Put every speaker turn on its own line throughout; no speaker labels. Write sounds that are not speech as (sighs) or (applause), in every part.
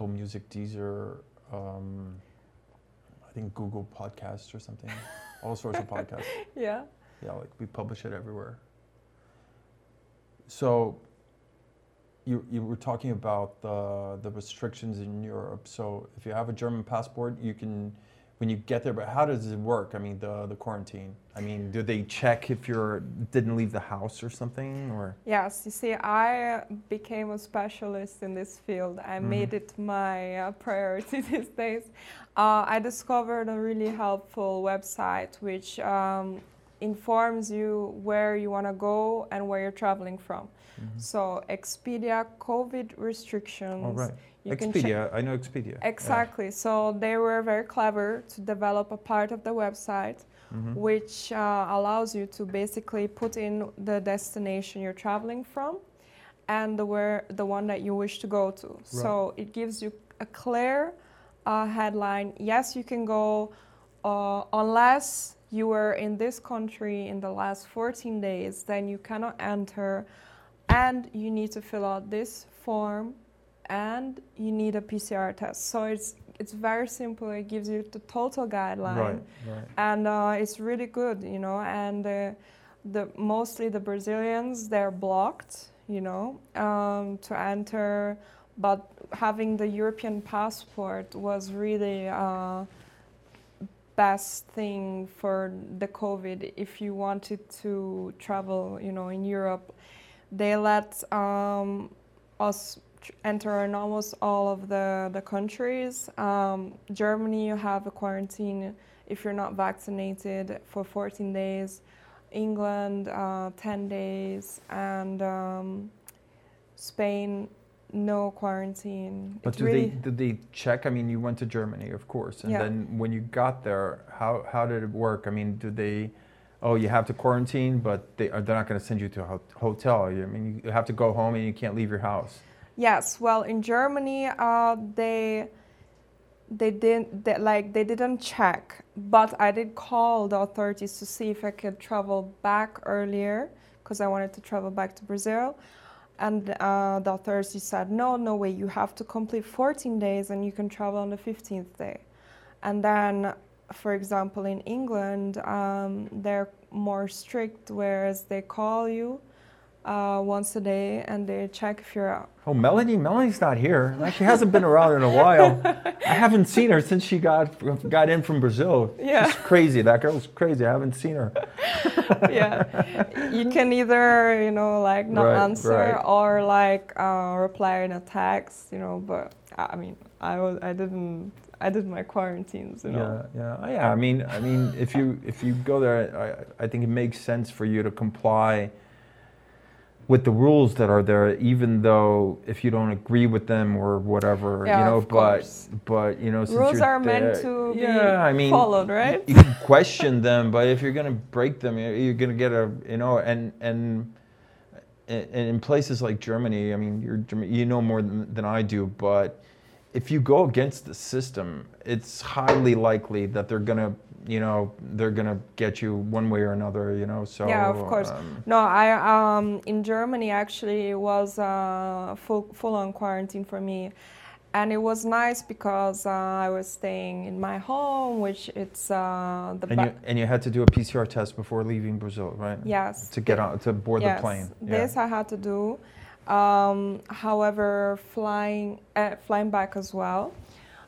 Apple Music, Deezer, um, I think Google Podcasts or something. (laughs) All sorts of podcasts.
Yeah.
Yeah, like we publish it everywhere. So you, you were talking about the, the restrictions in Europe. So if you have a German passport, you can, when you get there, but how does it work? I mean, the, the quarantine. I mean, do they check if you're didn't leave the house or something or?
Yes, you see, I became a specialist in this field. I
Mhm.
made it my uh, priority (laughs) these days. Uh, I discovered a really helpful website which um, informs you where you want to go and where you're traveling from. So, Expedia COVID restrictions.
Oh, right.
you
Expedia, I know Expedia. yeah.
Exactly. So they were very clever to develop a part of the website
Mhm.
which uh, allows you to basically put in the destination you're traveling from and the where the one that you wish to go to. So it gives you a clear uh, headline. Yes, you can go uh, unless you were in this country in the last 14 days, then you cannot enter, and you need to fill out this form, and you need a PCR test. So it's it's very simple. It gives you the total guideline
Right, right.
and uh, it's really good, you know. And uh, the mostly the Brazilians they're blocked, you know, um, to enter. But having the European passport was really uh, best thing for the COVID. If you wanted to travel, you know, in Europe, they let um, us enter in almost all of the, the countries. Um, Germany, you have a quarantine if you're not vaccinated for 14 days. England, uh, 10 days. And um, Spain, no quarantine.
But do
really-
they did they check? I mean, you went to Germany, of course, and
Yeah.
then when you got there, how how did it work? I mean, do they? Oh, you have to quarantine, but they are they're not going to send you to a ho- hotel. I mean, you have to go home and you can't leave your house.
Yes, well, in Germany, uh, they they didn't they, like they didn't check, but I did call the authorities to see if I could travel back earlier because I wanted to travel back to Brazil, and uh, the authorities said no, no way, you have to complete 14 days and you can travel on the 15th day, and then. For example, in England, um, they're more strict, whereas they call you uh, once a day and they check if you're out.
Oh, Melanie, Melanie's not here. She hasn't been around in a while. I haven't seen her since she got got in from Brazil.
Yeah.
She's crazy. That girl's crazy. I haven't seen her. (laughs)
yeah you can either you know like not
Right,
answer
right.
or like uh, reply in a text you know but i I mean i was i didn't (laughs) i did my quarantines you know
Yeah, yeah, Oh, yeah. I mean, I mean, if you if you go there, I, I think it makes sense for you to comply with the rules that are there, even though if you don't agree with them or whatever,
Yeah,
you know.
of
but
course.
but you know, since
rules
you're
are meant
there-
to be
yeah, I mean,
followed right
you can question (laughs) them, but if you're gonna break them, you're you're gonna get a you know, and and and in places like Germany, I mean, you're German- you know more than, than I do, but if you go against the system, it's highly likely that they're gonna you know they're gonna get you one way or another, you know. So
yeah of course
um,
no i um in germany actually it was uh, full full on quarantine for me and it was nice because uh, i was staying in my home which it's uh the
and
ba-
you and you had to do a PCR test before leaving Brazil, right?
yes
To get on to board
yes,
the plane.
This I had to do. Um, however, flying uh, flying back as well.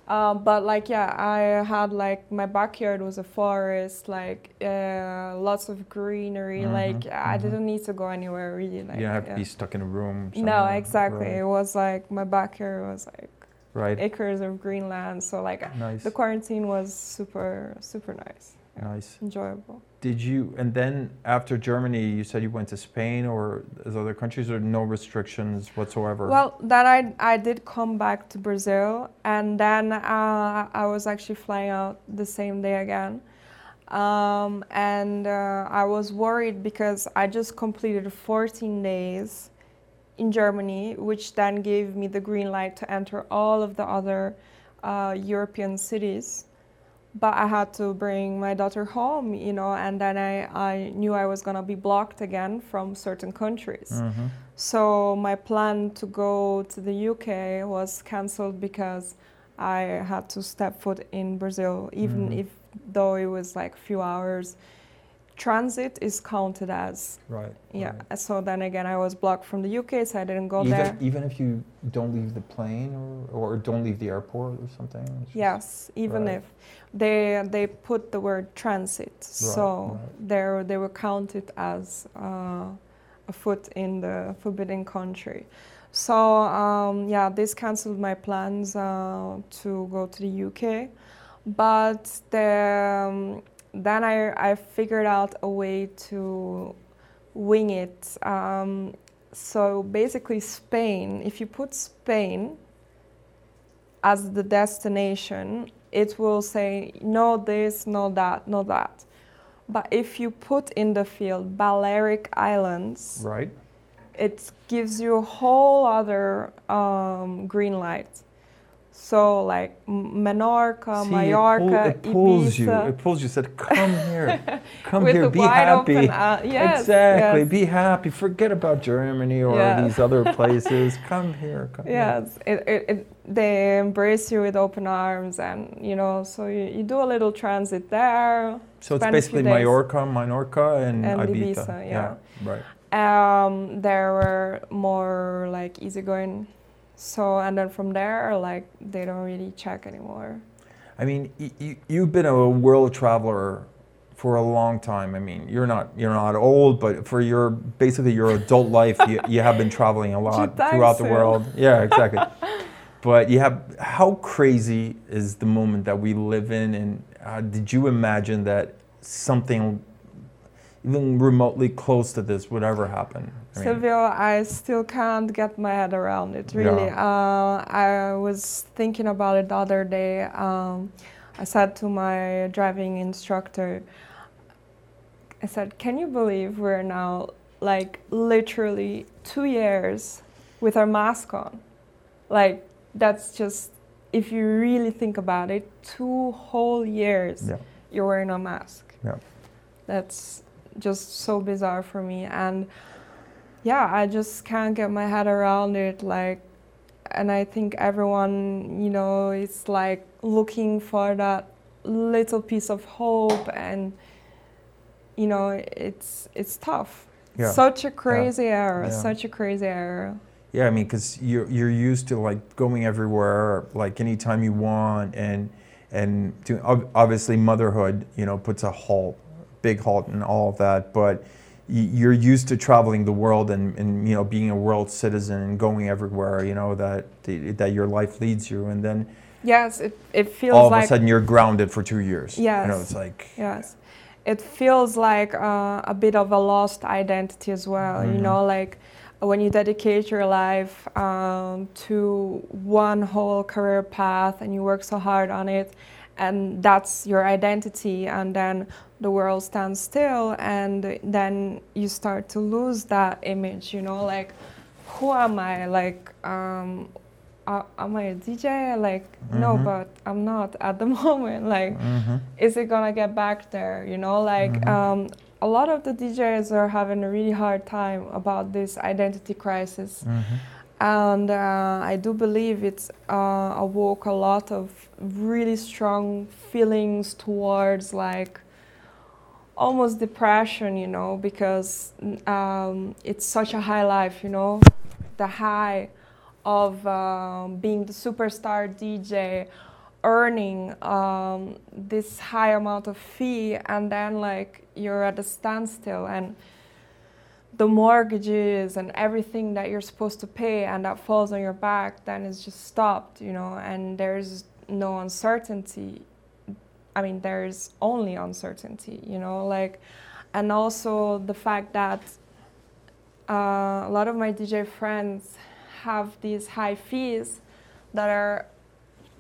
Uh, but like yeah, I had like my backyard was a forest, like uh, lots of greenery.
Mhm,
Like I
mhm.
didn't need to go anywhere really. Like
you have to be stuck in a room.
No, exactly. It was like my backyard was like
right.
acres of green land. So like
Nice.
the quarantine was super super nice,
Nice.
enjoyable.
Did you, and then after Germany, you said you went to Spain or other countries, or no restrictions whatsoever?
Well, then I, I did come back to Brazil, and then uh, I was actually flying out the same day again. Um, and uh, I was worried because I just completed 14 days in Germany, which then gave me the green light to enter all of the other uh, European cities. But I had to bring my daughter home, you know, and then I, I knew I was gonna be blocked again from certain countries.
Mhm.
So my plan to go to the UK was cancelled because I had to step foot in Brazil, even
Mhm.
if though it was like a few hours. Transit is counted as
Right.
yeah.
right.
So then again, I was blocked from the UK, so I didn't go there.
Even, even if you don't leave the plane or, or don't leave the airport or something? it's just-
Yes, even
Right.
if they they put the word transit, so
right.
they they were counted as uh, a foot in the forbidden country. So um, yeah, this cancelled my plans uh, to go to the UK, but the, um, then I I figured out a way to wing it. Um, so basically, Spain. If you put Spain as the destination, it will say no this, no that, no that. But if you put in the field Balearic Islands,
Right.
it gives you a whole other um, green light. So like Menorca,
See,
Mallorca,
it, pull, it pulls you. It pulls you. Said, "Come here, (laughs) come here. Be happy."
open. Uh, (laughs) yes,
exactly.
yes.
Be happy. Forget about Germany or
Yeah.
these other (laughs) places. Come here. Come here.
Yes, it, it, it, they embrace you with open arms, and you know, so you, you do a little transit there.
So it's
spend a few
basically. Mallorca, Minorca, and,
And
Ibiza.
Ibiza, yeah.
Right.
Um, there were more like easygoing, so and then from there, like they don't really check anymore.
I mean, y- y- you've been a world traveler for a long time. I mean, you're not you're not old, but for your basically your adult (laughs) life, you, you have been traveling a lot throughout the world. Yeah, exactly. (laughs) but you have how crazy is the moment that we live in, and uh, did you imagine that something even remotely close to this would ever happen? I mean,
Silvio, I still can't get my head around it. Really,
Yeah.
uh, I was thinking about it the other day. Um, I said to my driving instructor, I said, "Can you believe we're now like literally two years with our mask on? Like that's just if you really think about it, two whole years
Yeah.
you're wearing a mask.
Yeah.
That's just so bizarre for me and yeah, I just can't get my head around it like and I think everyone, you know, is like looking for that little piece of hope and you know, it's it's tough.
Yeah.
Such a crazy era,
Yeah.
such a crazy era.
Yeah, I mean, because you're you're used to like going everywhere, like anytime you want, and and to, obviously motherhood, you know, puts a halt, big halt and all of that. But you're used to traveling the world and, and you know being a world citizen and going everywhere, you know that that your life leads you, and then
Yes, it, it feels
all of
like
a sudden you're grounded for two years. you know,
Yes.
it's like
Yes. It feels like uh, a bit of a lost identity as well. You
Mhm.
know, like when you dedicate your life um, to one whole career path and you work so hard on it, and that's your identity, and then the world stands still, and then you start to lose that image. You know, like who am I? Like, um, uh, am I a DJ? Like, no,
Mhm.
but I'm not at the (laughs) moment. Like,
mhm.
is it gonna get back there? You know, like
Mhm.
um, a lot of the DJs are having a really hard time about this identity crisis,
Mhm.
And uh, I do believe it's uh, awoke a lot of really strong feelings towards like almost depression, you know, because um, it's such a high life, you know, the high of um, being the superstar DJ, earning um, this high amount of fee, and then like you're at a standstill, and the mortgages and everything that you're supposed to pay and that falls on your back, then it's just stopped, you know, and there's no uncertainty. I mean, there's only uncertainty, you know, like, and also the fact that uh, a lot of my DJ friends have these high fees that are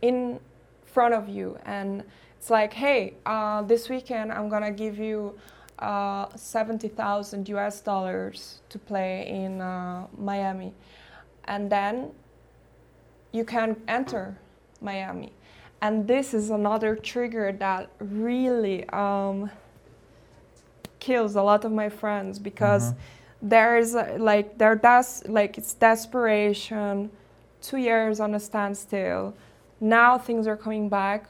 in front of you, and it's like, hey, uh, this weekend I'm gonna give you uh, 70,000 US dollars to play in uh, Miami, and then you can enter Miami. And this is another trigger that really um, kills a lot of my friends because
Mhm.
there is uh, like there does like it's desperation two years on a standstill. Now things are coming back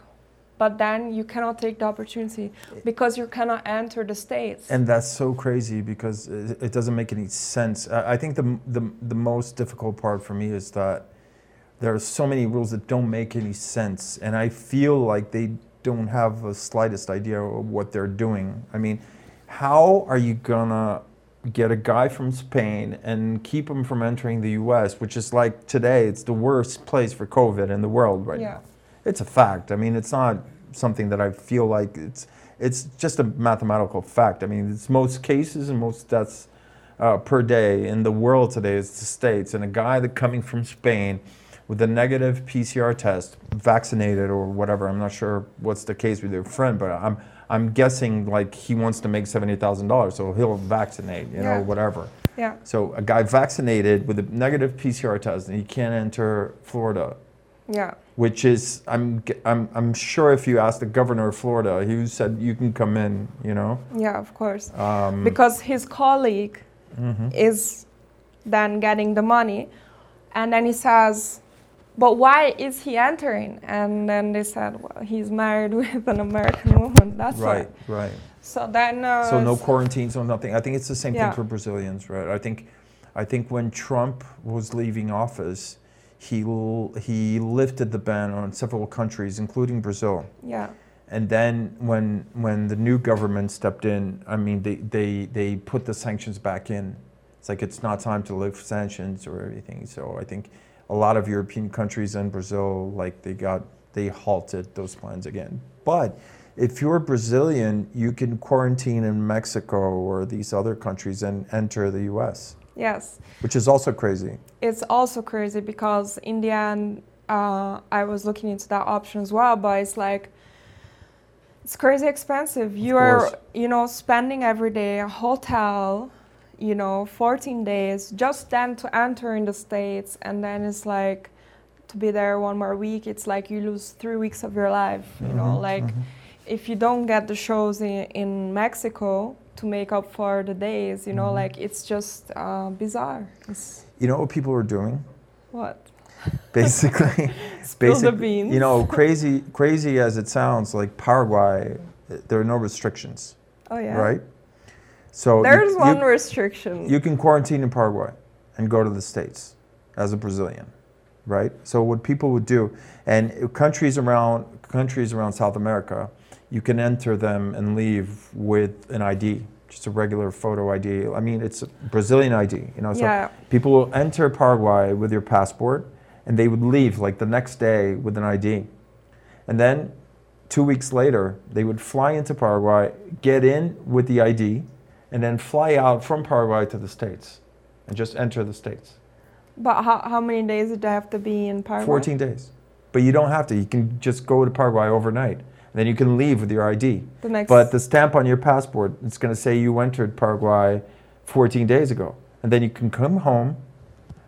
but then you cannot take the opportunity because you cannot enter the states
And that's so crazy because it, doesn't make any sense. I, I think the, the, the most difficult part for me is that there are so many rules that don't make any sense. And I feel like they don't have the slightest idea of what they're doing. I mean, how are you gonna get a guy from Spain and keep him from entering the US, which is like today, it's the worst place for COVID in the world right
yeah
now. It's a fact. I mean, it's not something that I feel like it's it's just a mathematical fact. I mean, it's most cases and most deaths uh, per day in the world today is the states, and a guy that coming from Spain with a negative PCR test, vaccinated or whatever. I'm not sure what's the case with your friend, but I'm I'm guessing like he wants to make seventy thousand dollars, so he'll vaccinate, you know,
Yeah.
whatever.
yeah
So a guy vaccinated with a negative PCR test, and he can't enter Florida
yeah
which is I'm, I'm, I'm sure if you asked the governor of Florida, he said you can come in, you know.
yeah of course
Um,
because his colleague
mhm.
is then getting the money and then he says but why is he entering and then they said well he's married (laughs) with an american woman that's
right,
why
right.
so then uh,
So no quarantines, no nothing. I think it's the same
Yeah.
thing for Brazilians, right? I think, I think when Trump was leaving office, he he lifted the ban on several countries, including Brazil.
yeah
And then when when the new government stepped in, I mean they, they, they put the sanctions back in. It's like it's not time to lift sanctions or anything. So I think a lot of European countries and Brazil like they got they halted those plans again. But if you're Brazilian, you can quarantine in Mexico or these other countries and enter the US,
yes
which is also crazy.
it's also crazy because in the end uh, i was looking into that option as well but it's like it's crazy expensive you are you know spending every day a hotel you know 14 days just then to enter in the states and then it's like to be there one more week it's like you lose three weeks of your life you know
Mhm,
like
mhm.
if you don't get the shows in, in mexico to make up for the days you know
Mhm.
like it's just uh, bizarre it's
You know what people are doing?
what (laughs)
Basically, (laughs)
beans.
You know, (laughs) crazy, crazy as it sounds, like Paraguay, there are no restrictions,
oh yeah
right? So
there's
you,
one restriction
You can quarantine in Paraguay and go to the states as a Brazilian, right? So what people would do, and countries around countries around South America, you can enter them and leave with an ID, just a regular photo ID. I mean, it's a Brazilian ID, you know. So
yeah
People will enter Paraguay with your passport and they would leave like the next day with an ID. And then two weeks later, they would fly into Paraguay, get in with the ID, and then fly out from Paraguay to the States and just enter the States.
but how, how many days did they have to be in Paraguay
14 days. But you don't have to. You can just go to Paraguay overnight. And then you can leave with your ID.
the next
But the stamp on your passport, it's going to say you entered Paraguay 14 days ago. And then you can come home.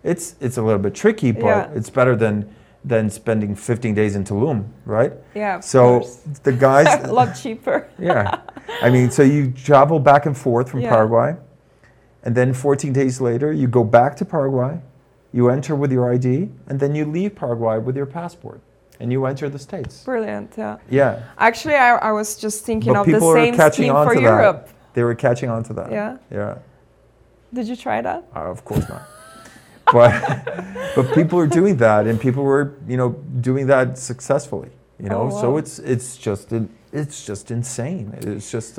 It's, it's a little bit tricky, but
Yeah.
it's better than, than spending 15 days in Tulum, right?
yeah
So
course.
the guys, (laughs)
a lot cheaper (laughs)
yeah. I mean, so you travel back and forth from
Yeah.
Paraguay. And then 14 days later, you go back to Paraguay, you enter with your ID, and then you leave Paraguay with your passport. And you enter the States.
brilliant yeah
Yeah.
actually i, I was just thinking
But
of the same
catching
scheme
on
for
to that.
europe
They were catching on to that.
yeah
Yeah.
did you try that
Uh, of course not. (laughs) but but people are doing that, and people were you know doing that successfully. You know,
Oh,
so it's it's just it's just insane. It's just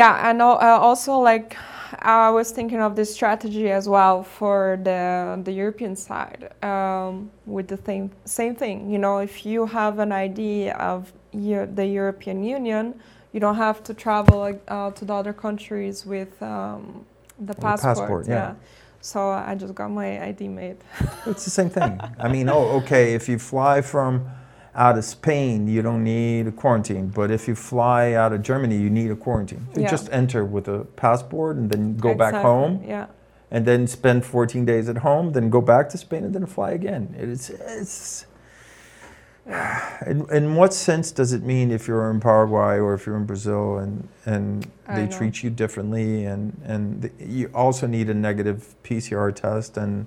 Yeah, and uh, also like I was thinking of this strategy as well for the the European side um, with the same same thing. You know, if you have an ID of Eu- the European Union, you don't have to travel uh, to the other countries with um, the passport.
passport, yeah.
So I just got my ID made.
it's the same thing. I mean, oh, okay, if you fly from out of Spain, you don't need a quarantine. But if you fly out of Germany, you need a quarantine. You
Yeah.
just enter with a passport and then go back home.
Yeah.
and then spend 14 days at home, then go back to Spain and then fly again. It's it's (sighs)
Yeah.
In, in what sense does it mean if you're in Paraguay or if you're in Brazil and, and
I
they
know.
treat you differently and, and th- you also need a negative PCR test and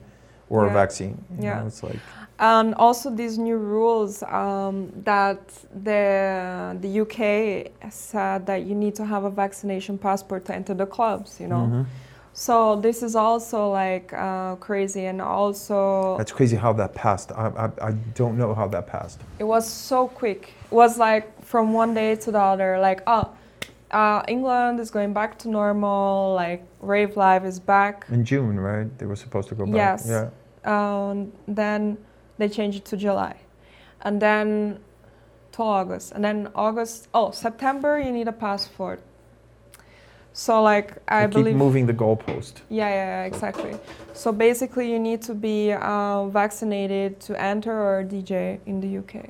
or a vaccine? You
Yeah.
know, it's like
And also these new rules um, that the the UK said that you need to have a vaccination passport to enter the clubs. You know,
Mhm.
so this is also like uh, crazy, and also
That's crazy how that passed. I, I, I don't know how that passed.
it was so quick. It was like from one day to the other. Like oh, uh, England is going back to normal. Like rave life is back.
In June, right? They were supposed to go back.
Yes.
Yeah.
um, then they changed it to July, and then to August, and then August. Oh, September you need a passport. So like I
They
believe.
keep moving the goalpost.
Yeah, yeah, exactly. So basically, you need to be uh, vaccinated to enter or DJ in the UK.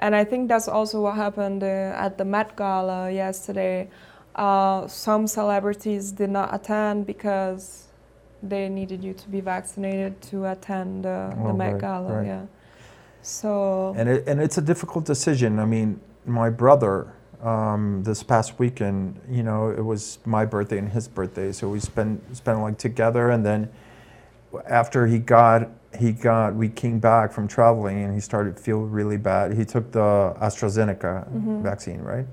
And I think that's also what happened uh, at the Met Gala yesterday. Uh, some celebrities did not attend because they needed you to be vaccinated to attend uh, the
Oh,
Met
right,
Gala.
right.
Yeah. So
And it, and it's a difficult decision. I mean, my brother, um, this past weekend, you know, it was my birthday and his birthday, so we spent spent like together. And then after he got he got we came back from traveling and he started to feel really bad. He took the AstraZeneca
Mhm.
vaccine, right?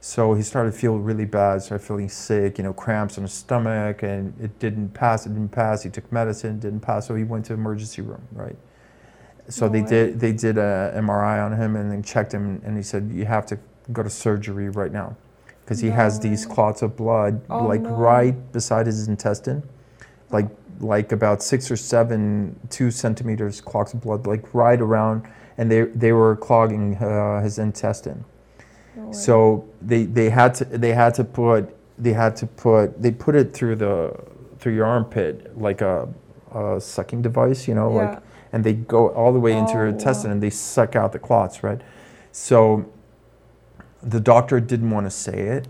So he started to feel really bad, started feeling sick, you know, cramps in his stomach, and it didn't pass. It didn't pass. He took medicine, didn't pass. So he went to emergency room, right? So
No
they
way.
did they did a MRI on him and then checked him, and he said you have to go to surgery right now, because he has these clots of blood
Oh,
like
no.
right beside his intestine, like like about six or seven two centimeters clots of blood, like right around, and they they were clogging uh, his intestine. So they, they had to they had to put they had to put they put it through the through your armpit like a, a sucking device, you know,
yeah.
like and they go all the way into your
Oh,
intestine
wow.
and they suck out the clots, right? So the doctor didn't want to say it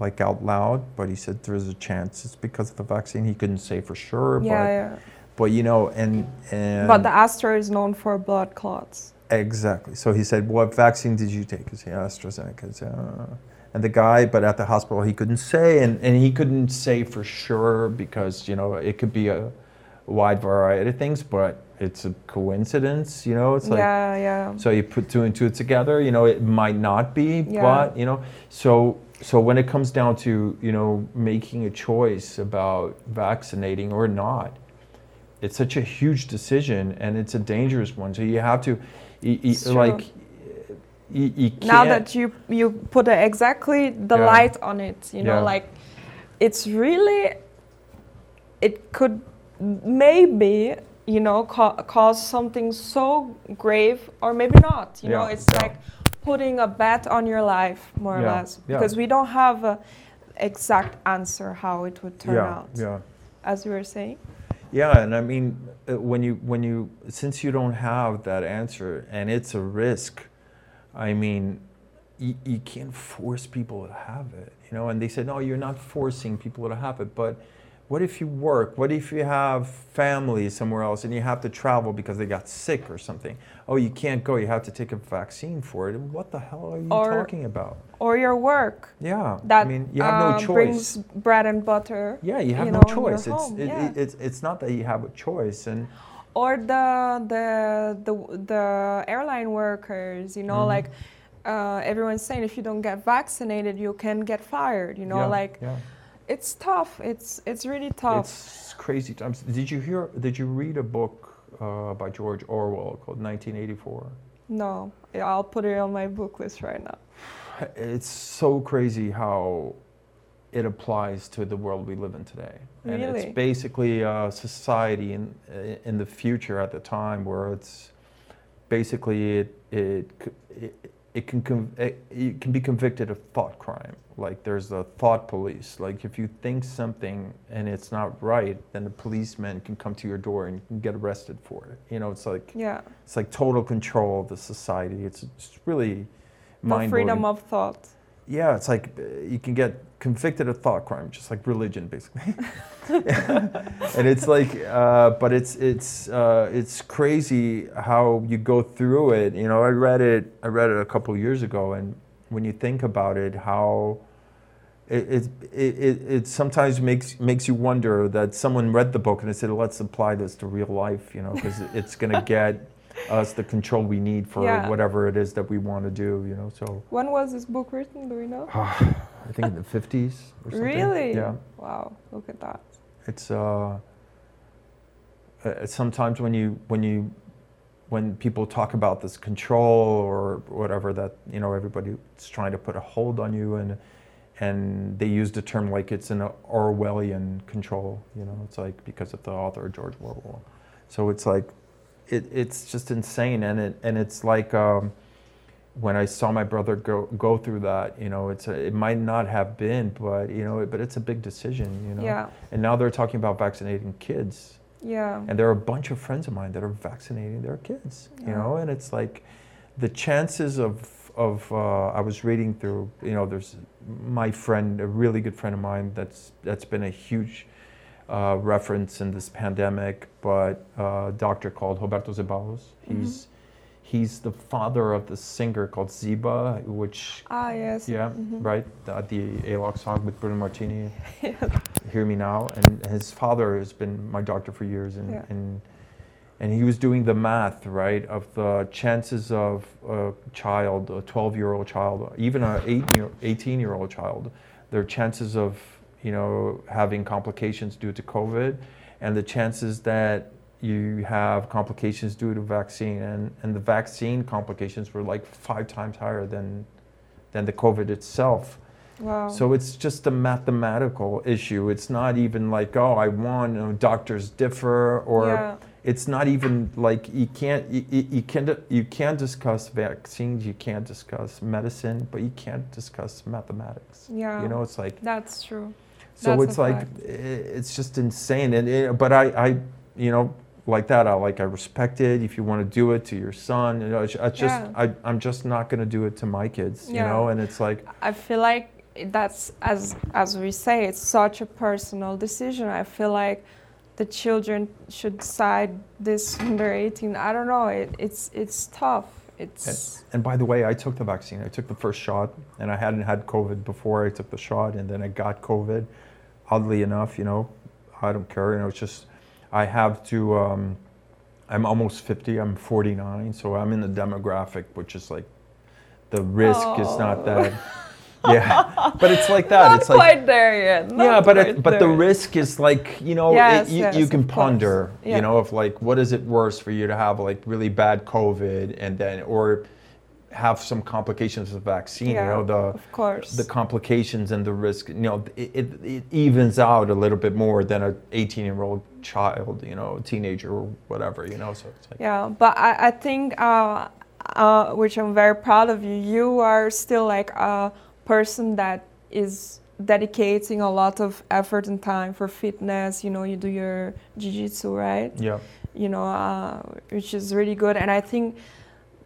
like out loud, but he said there's a chance it's because of the vaccine. He couldn't say for sure,
yeah,
but
yeah.
but you know, and and
But the Astra is known for blood clots.
Exactly. So he said, "What vaccine did you take?" He said, "AstraZeneca." Said, "Uh," And the guy, but at the hospital, he couldn't say, and, and he couldn't say for sure because you know it could be a wide variety of things, but it's a coincidence. You know, it's like
yeah, yeah.
so you put two and two together. You know, it might not be,
Yeah.
but you know, so so when it comes down to you know making a choice about vaccinating or not, it's such a huge decision and it's a dangerous one. So you have to, you, you-
It's true.
like, you,
now that you you put exactly the
Yeah.
light on it you know
Yeah.
like it's really it could maybe you know ca- cause something so grave or maybe not you know it's
yeah.
like putting a bet on your life more or
Yeah,
less
yeah.
because we don't have a exact answer how it would turn
yeah,
out
yeah.
as you were saying
Yeah, and I mean, uh, when you when you since you don't have that answer and it's a risk, I mean, you, you can't force people to have it, you know. And they said, no, you're not forcing people to have it, but what if you work? What if you have family somewhere else and you have to travel because they got sick or something? Oh, you can't go. You have to take a vaccine for it. What the hell are you
Or-
talking about?
or your work
Yeah,
that
I mean, you have no
uh,
choice.
brings bread and butter
yeah, you have
you
no
know,
choice. It's it,
yeah.
it, it's it's not that you have a choice and.
or the the the the airline workers you know
Mhm.
like uh, everyone's saying if you don't get vaccinated you can get fired you know
yeah,
like
yeah.
It's tough it's it's really tough
It's crazy times. Did you hear? Did you read a book uh, by George Orwell called 1984?
no i'll put it on my book list right now (sighs)
It's so crazy how it applies to the world we live in today. And
Really?
it's basically a society in in the future at the time where it's basically it it it, it can it, it can be convicted of thought crime. Like there's a thought police. Like if you think something and it's not right, then the policeman can come to your door and you can get arrested for it. You know, it's like
yeah
it's like total control of the society. It's, it's really
the
mind
freedom of thought
yeah, it's like uh, you can get convicted of thought crime, just like religion, basically. (laughs) and it's like, uh, but it's it's uh, it's crazy how you go through it. You know, I read it. I read it a couple years ago, and when you think about it, how it, it, it, it, sometimes makes makes you wonder that someone read the book and they said, let's apply this to real life, you know, because it's going (laughs) to get us the control we need for yeah. whatever it is that we want to do, you know. So
when was this book written? Do we know? (sighs)
I think in the fifties or something.
Really?
Yeah.
Wow! Look at that.
It's uh, uh, sometimes when you when you when people talk about this control or whatever that you know everybody's trying to put a hold on you and and they use the term like it's an Orwellian control. You know, it's like because of the author George Orwell. So it's like it, it's just insane, and it and it's like um, when I saw my brother go go through that. You know, it's a, it might not have been, but you know, but it's a big decision. You know,
yeah.
And now they're talking about vaccinating kids.
Yeah.
And there are a bunch of friends of mine that are vaccinating their kids. Yeah. You know, and it's like the chances of of uh, I was reading through. You know, there's my friend, a really good friend of mine. That's that's been a huge uh, reference in this pandemic, but uh, a doctor called Roberto Zeballos. Mm-hmm. He's mm-hmm. he's the father of the singer called Zeeba, which
ah yes
yeah mm-hmm. right at the Alok song with Bruno Martini. (laughs) yeah. Hear me now, and his father has been my doctor for years, and. Yeah. and and he was doing the math, right, of the chances of a child, a 12 year old child, even an 18 year old child, their chances of you know, having complications due to COVID, and the chances that you have complications due to vaccine, and, and the vaccine complications were like five times higher than than the COVID itself.
Wow.
So it's just a mathematical issue. It's not even like, oh, I won. You know, doctors differ, or yeah. it's not even like you can't you, you can't you can't discuss vaccines. You can't discuss medicine, but you can't discuss mathematics.
Yeah.
You know, it's like
that's true.
So That's it's like fact. it's just insane, and it, but I, I, you know, like that. I like I respect it. If you want to do it to your son, you know, it's, it's just yeah. I, I'm just not going to do it to my kids, yeah. you know. And it's like
I feel like that's as as we say, it's such a personal decision. I feel like the children should decide this (laughs) when they're 18. I don't know. It, it's it's tough. It's
and, and, by the way, I took the vaccine. I took the first shot, and I hadn't had COVID before I took the shot, and then I got COVID oddly enough, you know, I don't care. You know, it's just I have to. Um, I'm almost 50. I'm 49, so I'm in the demographic, which is like the risk oh. is not that. yeah, (laughs) but it's like that.
Not
it's
quite
like,
there yet. Not
yeah, but it, but the risk is like you know
yes,
it, you,
yes,
you can ponder. Yeah. You know, if like what is it worse for you to have like really bad COVID and then or have some complications of vaccine.
Yeah,
you know, the
of course.
the complications and the risk. You know, it, it, it evens out a little bit more than a 18 year old child. You know, teenager or whatever. You know, so it's like
yeah. But I, I think, uh, uh, which I'm very proud of you. You are still like a person that is dedicating a lot of effort and time for fitness. You know, you do your jiu-jitsu, right?
Yeah.
You know, uh, which is really good, and I think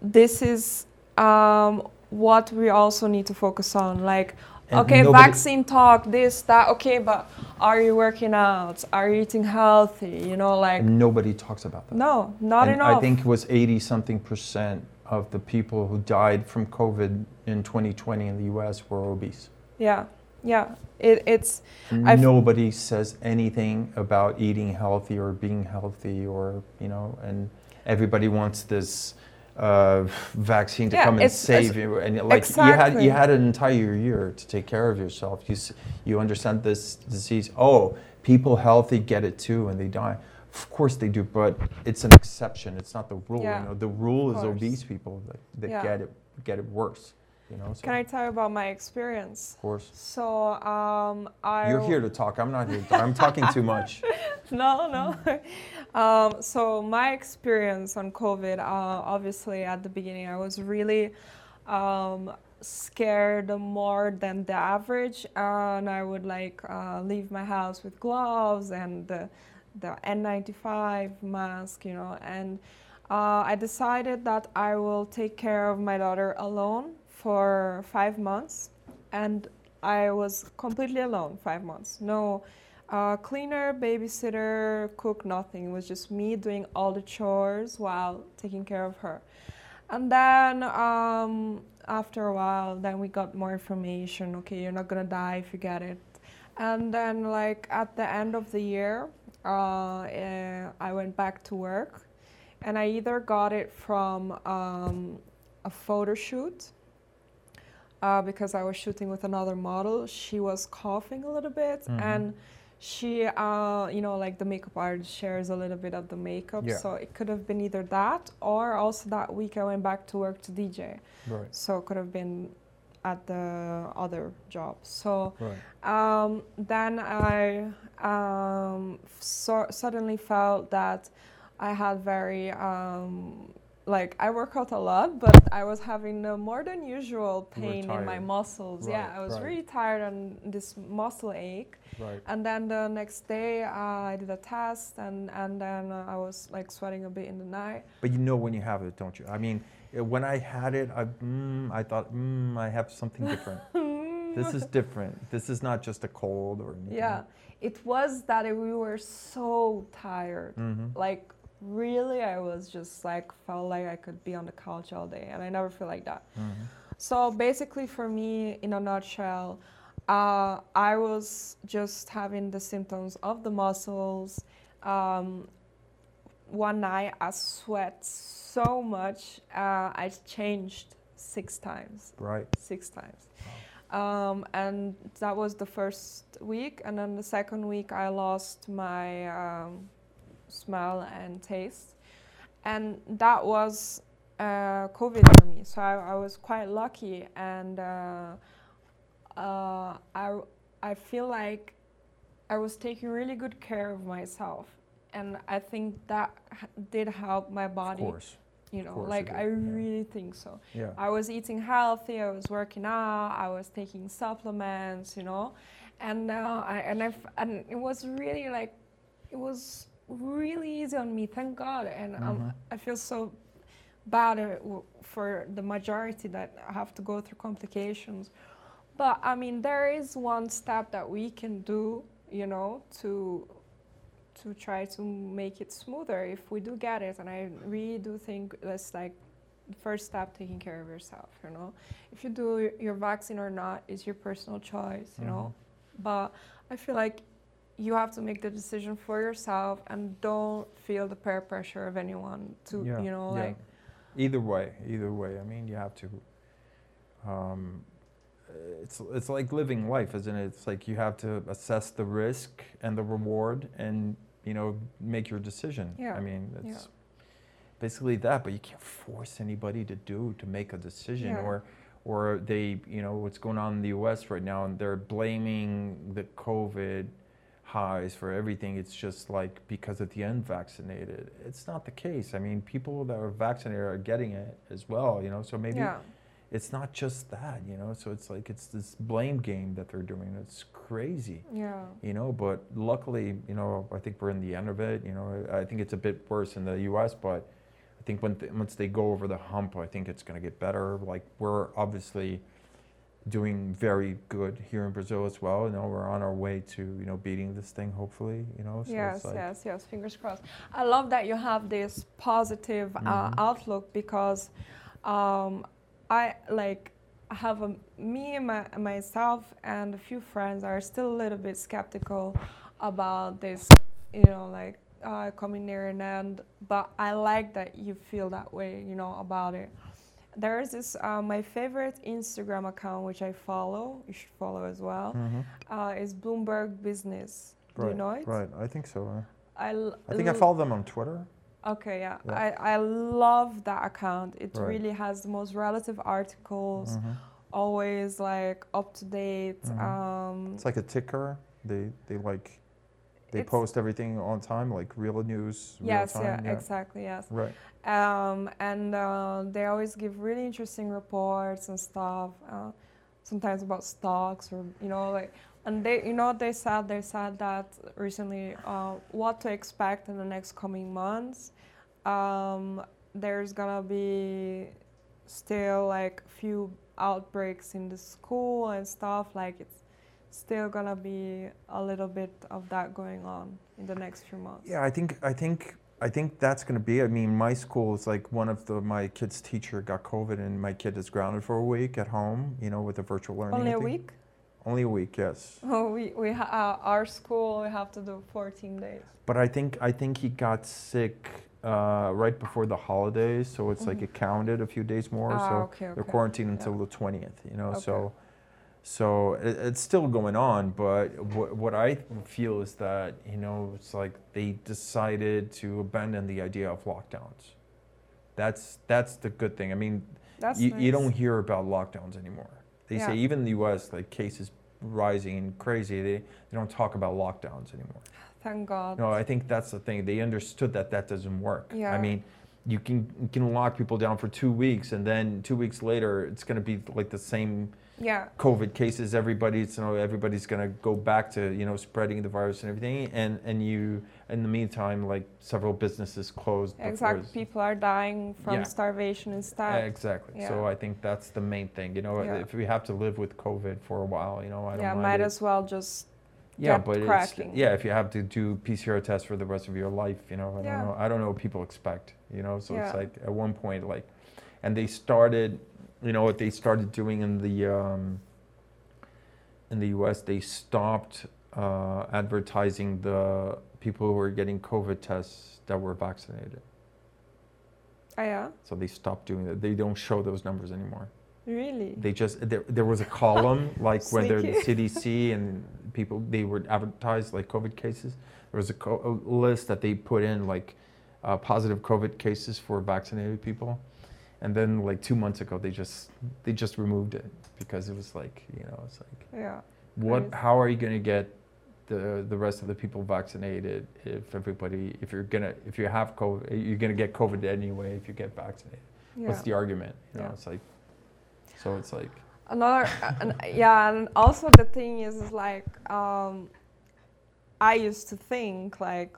this is um, what we also need to focus on. Like, and okay, vaccine talk, this, that, okay, but are you working out? Are you eating healthy? You know, like.
Nobody talks about that.
No, not
and
enough.
I think it was 80 something percent of the people who died from COVID in 2020 in the US were obese.
Yeah, yeah. It, it's.
Nobody says anything about eating healthy or being healthy or, you know, and everybody wants this uh, vaccine to
yeah,
come and save you, and like
exactly.
you had you had an entire year to take care of yourself. You you understand this disease. Oh, people healthy get it too, and they die. Of course they do, but it's an exception. It's not the rule.
Yeah,
you know, the rule is obese people that, that yeah. get it get it worse. You know, so.
Can I tell you about my experience?
Of course.
So um, I.
You're here to talk. I'm not here. To talk. I'm talking too much. (laughs)
no, no. (laughs) Um, so my experience on COVID, uh, obviously at the beginning, I was really um, scared more than the average, and I would like uh, leave my house with gloves and the, the N95 mask, you know, and uh, I decided that I will take care of my daughter alone for five months. and I was completely alone five months. No uh, cleaner, babysitter, cook, nothing. It was just me doing all the chores while taking care of her. And then um, after a while, then we got more information. Okay, you're not gonna die if you get it. And then, like at the end of the year, uh, eh, I went back to work, and I either got it from um, a photo shoot uh, because I was shooting with another model. She was coughing a little bit,
Mhm.
and she, uh, you know, like the makeup artist shares a little bit of the makeup,
Yeah.
so it could have been either that or also that week I went back to work to DJ,
Right.
so it could have been at the other job. So
Right.
um, then I um, so suddenly felt that I had very um, like I work out a lot, but I was having a more than usual pain in my muscles. yeah, I was
right.
really tired and this muscle ache.
Right.
And then the next day uh, I did a test, and and then uh, I was like sweating a bit in the night.
But you know when you have it, don't you? I mean, eh, when I had it, I, mm, I thought, mm, I have something different. (laughs) this is different. This is not just a cold or anything.
Yeah, it was that we were so tired.
Mm-hmm.
Like really, I was just like felt like I could be on the couch all day, and I never feel like that.
Mm-hmm.
So basically, for me, in a nutshell, uh, I was just having the symptoms of the muscles. Um, one night, I sweat so much, uh, I changed six times.
Right.
Six times. Um, and that was the first week. And then the second week, I lost my um, smell and taste. And that was uh, COVID for me. So I, I was quite lucky. And uh, uh, I, I feel like I was taking really good care of myself. And I think that did help my body.
Of course.
You know,
course
like I
yeah.
really think so.
Yeah.
I was eating healthy. I was working out. I was taking supplements. You know, and uh, I and I and it was really like, it was really easy on me. Thank God. And um,
Mhm.
I feel so bad uh, for the majority that have to go through complications. But I mean, there is one step that we can do. You know, to to try to make it smoother if we do get it. And I really do think that's like the first step taking care of yourself, you know. If you do your vaccine or not is your personal choice, you know. But I feel like you have to make the decision for yourself and don't feel the peer pressure of anyone to,
yeah.
you know,
yeah.
like
Either way, either way. I mean, you have to. Um, it's it's like living life, isn't it? It's like you have to assess the risk and the reward, and you know, make your decision.
Yeah,
I mean,
yeah.
it's basically that. But you can't force anybody to do to make a decision,
Yeah.
or or they, you know, what's going on in the U.S. right now, and they're blaming the COVID highs for everything. It's just like because at the unvaccinated. It's not the case. I mean, people that are vaccinated are getting it as well, you know. So maybe
yeah.
it's not just that, you know. So it's like it's this blame game that they're doing. It's crazy,
Yeah.
you know. But luckily, you know, I think we're in the end of it. You know, I think it's a bit worse in the U.S., but I think when th- once they go over the hump, I think it's going to get better. Like we're obviously doing very good here in Brazil as well. You know, we're on our way to you know beating this thing, hopefully. You know, so
yes,
like,
yes, yes. Fingers crossed. I love that you have this positive uh,
Mhm.
outlook because um, I like have a, me and my, myself and a few friends are still a little bit skeptical about this. You know, like uh, coming near an end. But I like that you feel that way. You know about it. There is this uh, my favorite Instagram account which I follow. You should follow as well.
Mhm.
Uh, is Bloomberg Business. Do you
Right,
know it?
Right, I think so. uh,
I, l-
I think I
l-
follow them on Twitter.
Okay, yeah.
Yeah.
I, I love that account. It
Right.
really has the most relative articles,
Mhm.
always like up to date.
Mhm.
Um,
It's like a ticker. They they like they
It's-
post everything on time, like real news, real
yes,
time.
yeah, exactly, yes.
Right.
Um, and uh, they always give really interesting reports and stuff. Uh, sometimes about stocks or you know like. And they, you know, they said they said that recently. Uh, what to expect in the next coming months? Um, there's gonna be still like few outbreaks in the school and stuff, like it's still gonna be a little bit of that going on in the next few months.
Yeah, I think I think I think that's going to be. I mean, my school is like one of the my kid's teacher got COVID, and my kid is grounded for a week at home. You know, with the virtual learning.
Only a week?
Only a week, yes.
Oh, we we ha- uh, our school we have to do 14 days.
But I think I think he got sick uh, right before the holidays, so it's like
Mhm.
it counted a few days more.
Ah,
so
okay, okay.
they're quarantined
Yeah.
until the twentieth. You know,
Okay.
so so it, it's still going on. But what what I feel is that you know it's like they decided to abandon the idea of lockdowns. That's that's the good thing. I mean,
That's
you, you don't hear about lockdowns anymore. They say even in the U.S. like cases rising and crazy. They they don't talk about lockdowns anymore.
Thank God.
No, I think that's the thing. They understood that that doesn't work.
Yeah.
I mean, you can you can lock people down for two weeks, and then two weeks later, it's going to be like the same
Yeah.
COVID cases. Everybody's you know everybody's going to go back to you know spreading the virus and everything. And and you in the meantime, like several businesses closed.
Exactly. People are dying from
Yeah.
starvation stuff.
Exactly.
Yeah.
So I think that's the main thing. You know,
Yeah.
if we have to live with COVID for a while, you know, I don't
yeah, might
it.
as well just
yeah, but it's, yeah, if you have to do PCR tests for the rest of your life, you know, I don't know. I don't know what people expect, you know. So it's like at one point, like, and they started, you know, what they started doing in the um, in the U.S. They stopped uh, advertising the people who were getting COVID tests that were vaccinated.
Oh yeah.
So they stopped doing that. They don't show those numbers anymore.
Really?
They just there, there was a column (laughs) like when they're the CDC and people they would advertise like COVID cases. There was a, co- a list that they put in like uh, positive COVID cases for vaccinated people, and then like two months ago they just they just removed it because it was like you know it's like
yeah.
what
Crazy.
how are you going to get the the rest of the people vaccinated if everybody if you're gonna if you have COVID you're gonna get COVID anyway if you get vaccinated.
Yeah.
What's the argument? You know,
Yeah.
it's like so it's like.
Another, and, yeah, and also the thing is, is like, um, I used to think like,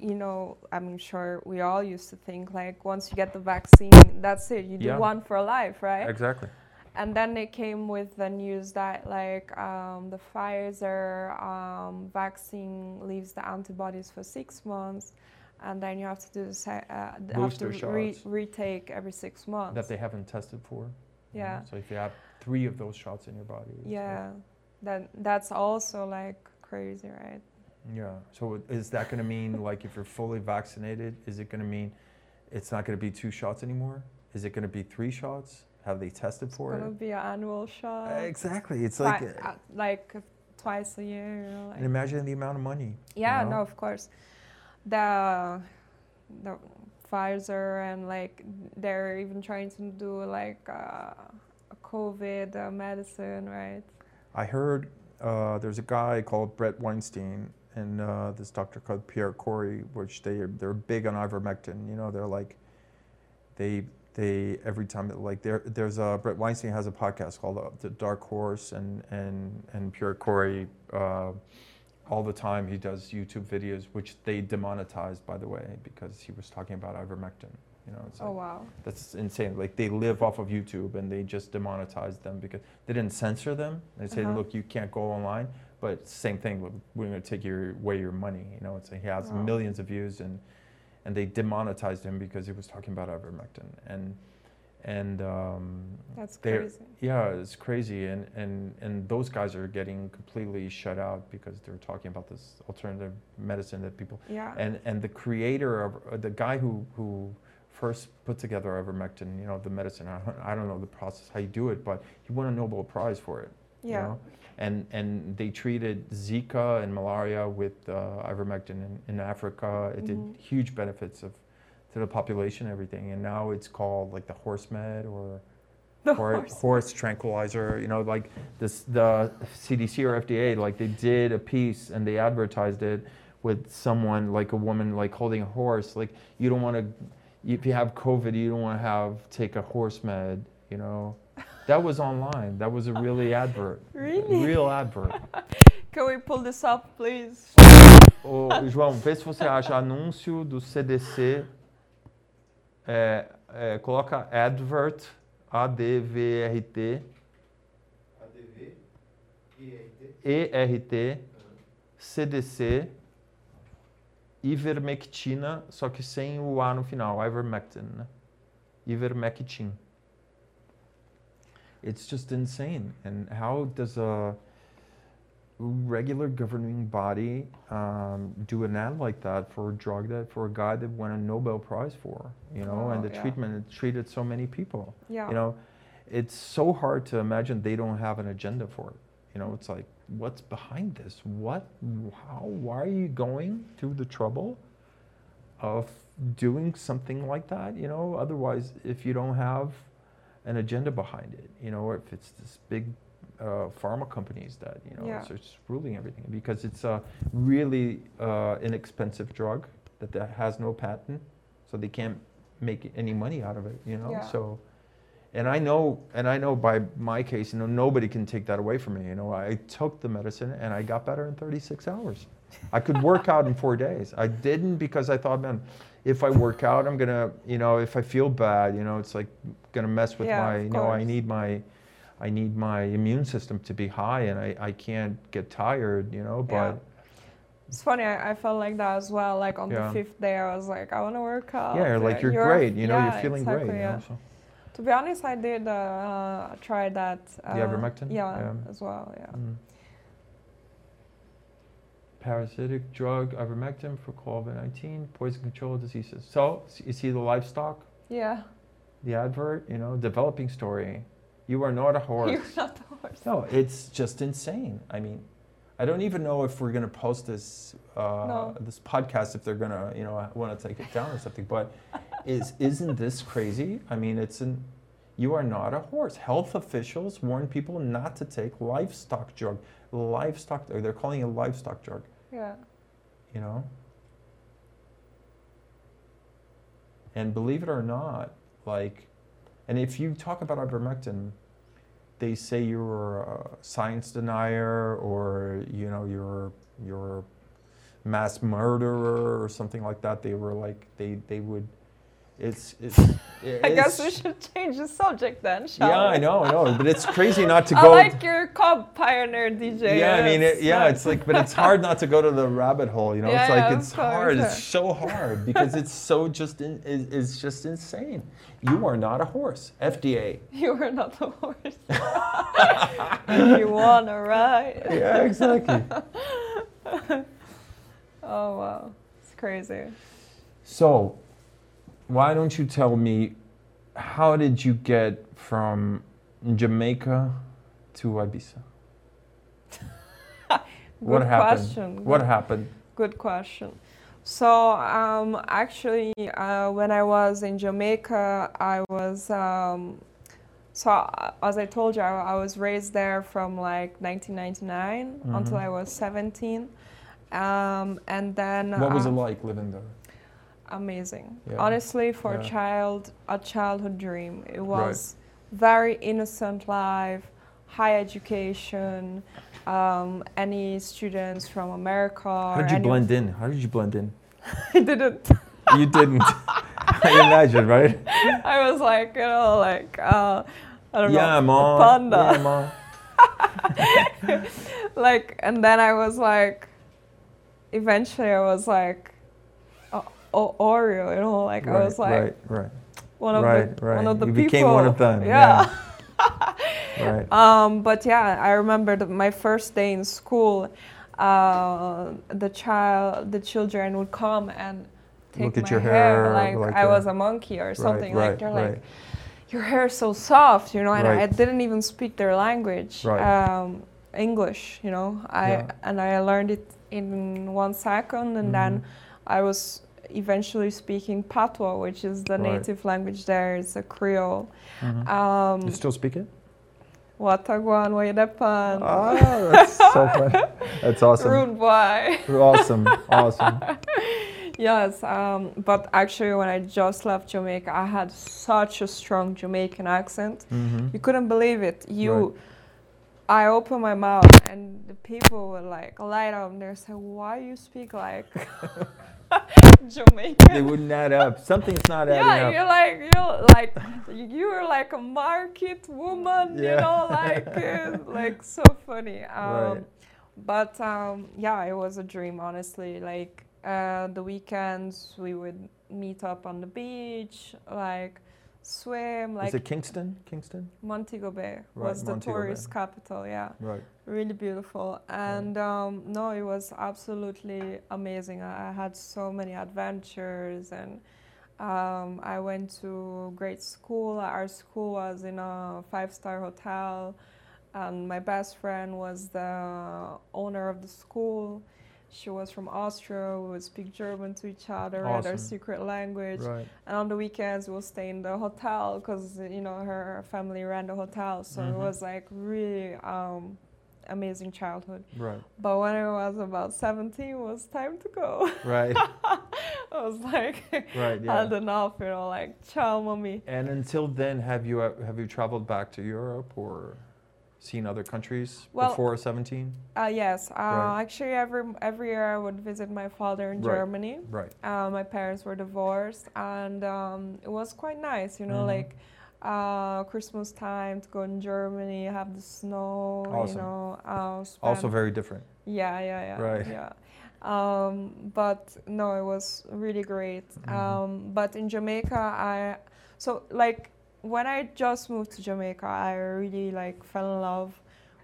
you know, I'm sure we all used to think like, once you get the vaccine, that's it. You do
Yeah.
one for life, right?
Exactly.
And then it came with the news that like um, the Pfizer um, vaccine leaves the antibodies for six months, and then you have to do the se- uh, have to re- retake every six months.
That they haven't tested for. you know?
Yeah.
So if you have three of those shots in your body. it's like-
yeah, then that's also like crazy, right?
Yeah. So is that going to mean like if you're fully vaccinated, is it going to mean it's not going to be two shots anymore? Is it going to be three shots? Have they tested
It's
for
gonna
it?
be an annual shot,
Exactly. It's like, uh,
uh, like twice a year. Like.
and imagine the amount of money. you
Yeah,
know?
no, of course. The the Pfizer and like they're even trying to do like uh, a COVID uh, medicine, right?
I heard uh, there's a guy called Brett Weinstein and uh, this doctor called Pierre Kory, which they they're big on ivermectin. You know, they're like they they every time like there there's a Brett Weinstein has a podcast called uh, The Dark Horse and and and Pierre Kory. Uh, all the time he does YouTube videos, which they demonetized, by the way, because he was talking about ivermectin. You know, it's
Oh wow.
that's insane. Like they live off of YouTube and they just demonetized them because they didn't censor them. They said,
Uh-huh.
look, you can't go online. But same thing, we're- we're going to take your, away your money. You know, it's he has
Wow.
millions of views and and they demonetized him because he was talking about ivermectin and and um,
That's crazy.
yeah, it's crazy. And and and those guys are getting completely shut out because they're talking about this alternative medicine that people
Yeah.
and and the creator of uh, the guy who who first put together ivermectin, you know, the medicine. I don't, I don't know the process how you do it, but he won a Nobel Prize for it. you
yeah.
know? And and they treated Zika and malaria with uh, ivermectin in, in Africa. It
Mhm.
did huge benefits of to the population, and everything. And now it's called like the horse med or
The
hor-
horse.
horse tranquilizer. You know, like this the CDC or FDA, like they did a piece and they advertised it with someone like a woman like holding a horse. Like you don't want to, if you have COVID, you don't want to have take a horse med. You know, that was online. That was a really (laughs) advert.
Really?
Real advert. (laughs)
Can we pull this up, please?
Ô, João, vê se você acha anúncio do CDC. É, é, coloca advert ADVRT, ERT, CDC, ivermectina, só que sem o A no final, ivermectin, né? Ivermectin. It's just insane. And how does a regular governing body um, do an ad like that for a drug that for a guy that won a Nobel Prize for, you know, and
Oh,
the
yeah.
treatment it treated so many people.
Yeah.
You know, it's so hard to imagine they don't have an agenda for it. You know, it's like, what's behind this? What, how, why are you going through the trouble of doing something like that? You know, otherwise, if you don't have an agenda behind it, you know, or if it's this big uh, pharma companies that, you know,
Yeah.
it's just ruling everything because it's a really uh, inexpensive drug that, that has no patent, so they can't make any money out of it, you know?
Yeah.
So, and I know, and I know by my case, you know, nobody can take that away from me. You know, I took the medicine and I got better in 36 hours. I could work out in four days. I didn't because I thought, man, if I work out, I'm gonna, you know, if I feel bad, you know, it's like gonna mess with
Yeah,
my, you know, I need my, I need my immune system to be high, and I, I can't get tired, you know. But
Yeah. It's funny, I, I felt like that as well. Like on
Yeah.
the fifth day, I was like, I want to work out.
yeah, like you're,
you're-
great, you know, you're feeling
exactly,
great, you know. So.
To be honest, I did uh, try that. Uh,
ivermectin?
Yeah,
Yeah.
as well. Yeah.
Mm. Parasitic drug, ivermectin for COVID-19, poison control diseases. So you see the livestock,
Yeah.
the advert, you know, developing story. You are not a (laughs) horse.
You're not the horse.
No, it's just insane. I mean, I don't even know if we're gonna post this uh,
No.
this podcast if they're gonna you know want to take it down or something. But (laughs) is isn't this crazy? I mean, it's an you are not a horse. Health officials warn people not to take livestock drug. Livestock, they're calling it livestock drug.
Yeah.
You know. And believe it or not, like, and if you talk about ivermectin, they say you're a science denier or you know you're you're mass murderer or something like that. They were like they they would. It's it's. (laughs)
I guess we should change the subject then, shall
Yeah,
we?
I know, I know, but it's crazy not to (laughs) go.
I like your cob pioneer DJ.
yeah, I mean, it, yeah, it's like, but it's hard not to go to the rabbit hole, you know. it's like
yeah,
it's hard.
yeah.
It's so hard because it's (laughs) so just in, it, it's just insane. You are not a horse. FDA.
You are not a horse. if you wanna ride.
Yeah, exactly.
Oh wow, it's crazy.
So, why don't you tell me, how did you get from Jamaica to Ibiza? (laughs) what happened?
question.
What happened?
Good question. So um, actually, uh, when I was in Jamaica, I was um, so uh, as I told you, I, I was raised there from like 1999 until
Mhm.
I was 17, um, and then
What was
uh,
it like living there?
Amazing.
Yeah.
Honestly, for a child, a childhood dream. It was very innocent life, high education. Um, any students from America?
How did you blend in? How did you blend in? (laughs)
I didn't.
You didn't. (laughs) I imagine, right? (laughs)
I was like, you know, like uh, I don't
Yeah,
know,
mom.
panda.
Yeah, mom.
like, and then I was like, eventually I was like, o- Oreo, you know, like I was like
right, right,
one of
right,
the
right.
one of the
you
people.
became one of them.
Yeah. (laughs)
right.
Um, but yeah, I remember my first day in school, uh, the child, the children would come and take
Look at
my
your hair,
like,
like
I
a-
was a monkey or something.
right,
like they're
right.
like, your hair is so soft, you know, and I
Right.
didn't even speak their language,
Right.
um, English, you know. I
Yeah.
and I learned it in one second, and then
Mhm.
I was eventually speaking Patois, which is the
Right.
native language there. It's a Creole.
Mhm.
Um,
you still speak it?
Wataguan, Wayedepan.
Ah, that's so (laughs) funny. That's awesome.
Rude boy.
Awesome, awesome. (laughs)
yes, um, but actually, when I just left Jamaica, I had such a strong Jamaican accent.
hmm
You couldn't believe it. You,
Right.
I opened my mouth, and the people were like light up. and They say, "Why you speak like (laughs) Jamaican.
They wouldn't add up. Something's not adding
yeah,
up.
you're like you're like you're like a market woman,
Yeah.
you know, (laughs) like uh, like so funny. Um,
Right.
But um, yeah, it was a dream, honestly. Like uh, the weekends, we would meet up on the beach, like swim, like
Is it Kingston? Kingston?
Montego Bay
Right,
was the
Montego Bay.
tourist capital. Yeah
Right.
Really beautiful. And um, no it was absolutely amazing. I I had so many adventures and um, i went to great school. Our school was in a five star hotel and my best friend was the owner of the school. She was from austria. We would speak german to each other read our secret language.
Right.
and on the weekends we'll stay in the hotel because you know her family ran the hotel. So it
Mhm.
was like really um, amazing childhood
Right.
but when i was about 17 it was time to go
Right. (laughs)
i was like
Right.
had
Yeah.
enough you know like ciao mommy
And until then, have you uh, have you traveled back to Europe or seen other countries
Well,
before 17?
uh, yes uh,
Right.
actually every every year i would visit my father in
Right.
germany
Right.
uh, my parents were divorced and um, it was quite nice you know
Mhm.
like uh, christmas time to go in germany have the snow you know uh,
Also very different.
yeah yeah yeah
Right.
yeah um, but no it was really great
Mhm.
um, but in jamaica i so like when i just moved to jamaica i really like fell in love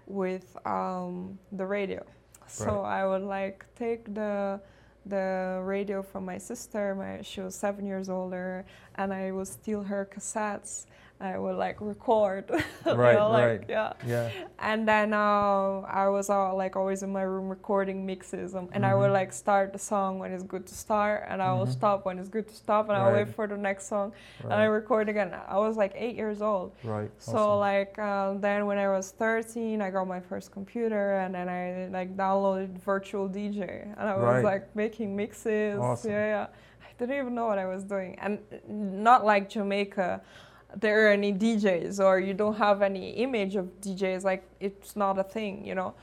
with um, the radio so i would like take the the radio from my sister my she was seven years older and i would steal her cassettes i would like record (laughs) you
Right,
know, like,
right.
yeah
Yeah.
and then uh, I was uh, like always in my room recording mixes, um, and I would
Mhm.
like start the song when it's good to start, and I will
Mhm.
stop when it's good to stop, and I'll wait for the next song, and I record again. I was like eight years old,
Right.
so
awesome.
like uh, then when I was 13, I got my first computer, and then I like downloaded Virtual DJ, and I was
Right.
like making mixes.
Awesome.
Yeah, yeah. I didn't even know what I was doing, and not like Jamaica there are any DJs or you don't have any image of DJs, like it's not a thing, you know.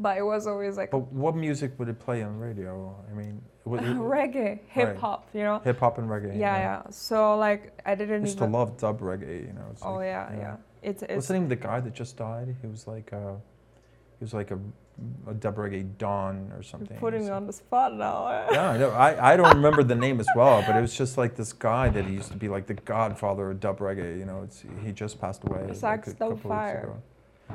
But it was always like
But what music would it play on radio? I mean, would (laughs)
reggae, hip hop, you know.
hip hop and reggae.
Yeah, yeah. So like I
I
didn't
used to love dub reggae. You know. It's
oh
like,
yeah, yeah. It's
What's the name of the guy that just died? He was like, uh, he was like a, a dub reggae don or something.
you're putting me on the spot now. (laughs)
Yeah, I know. I, I don't remember the name as well, but it was just like this guy that he used to be like the godfather of dub reggae. You know, it's he just passed away.
Sax
like, a couple weeks
Dubfire.
ago.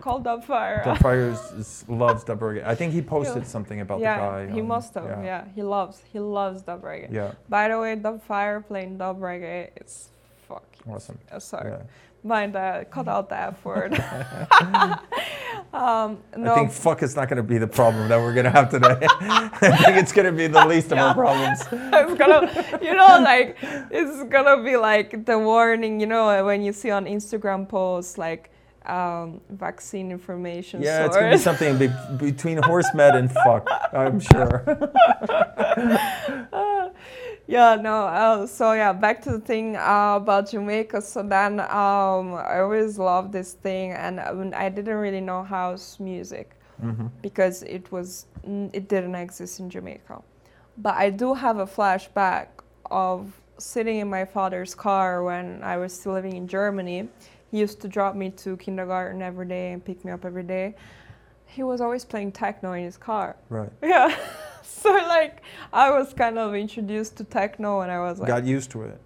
Called up fire.
Is, (laughs) is, loves dub reggae. I think he posted something about
yeah,
the guy.
he
on-
must have. Yeah. he loves he loves dub reggae.
Yeah.
By the way, dub fire playing dub reggae is fuck.
Awesome.
Sorry,
Yeah.
Mind that. Cut out the F word. (laughs) (laughs) um, no,
I think fuck is not going to be the problem that we're going to have today. (laughs) I think it's going to be the least of our problems.
it's gonna, you know, like it's gonna be like the warning, you know, when you see on Instagram posts like um, vaccine information
Yeah, it's going to be something be- between horse med and fuck, I'm sure.
Yeah, no. Uh, so yeah, back to the thing uh, about Jamaica. So then um, I always loved this thing, and I mean, I didn't really know house music
hmm
because it was it didn't exist in Jamaica. But I do have a flashback of sitting in my father's car when I was still living in Germany. He used to drop me to kindergarten every day and pick me up every day. He was always playing techno in his car.
Right.
Yeah. (laughs) (laughs) so like I was kind of introduced to techno and I was like
Got used to it.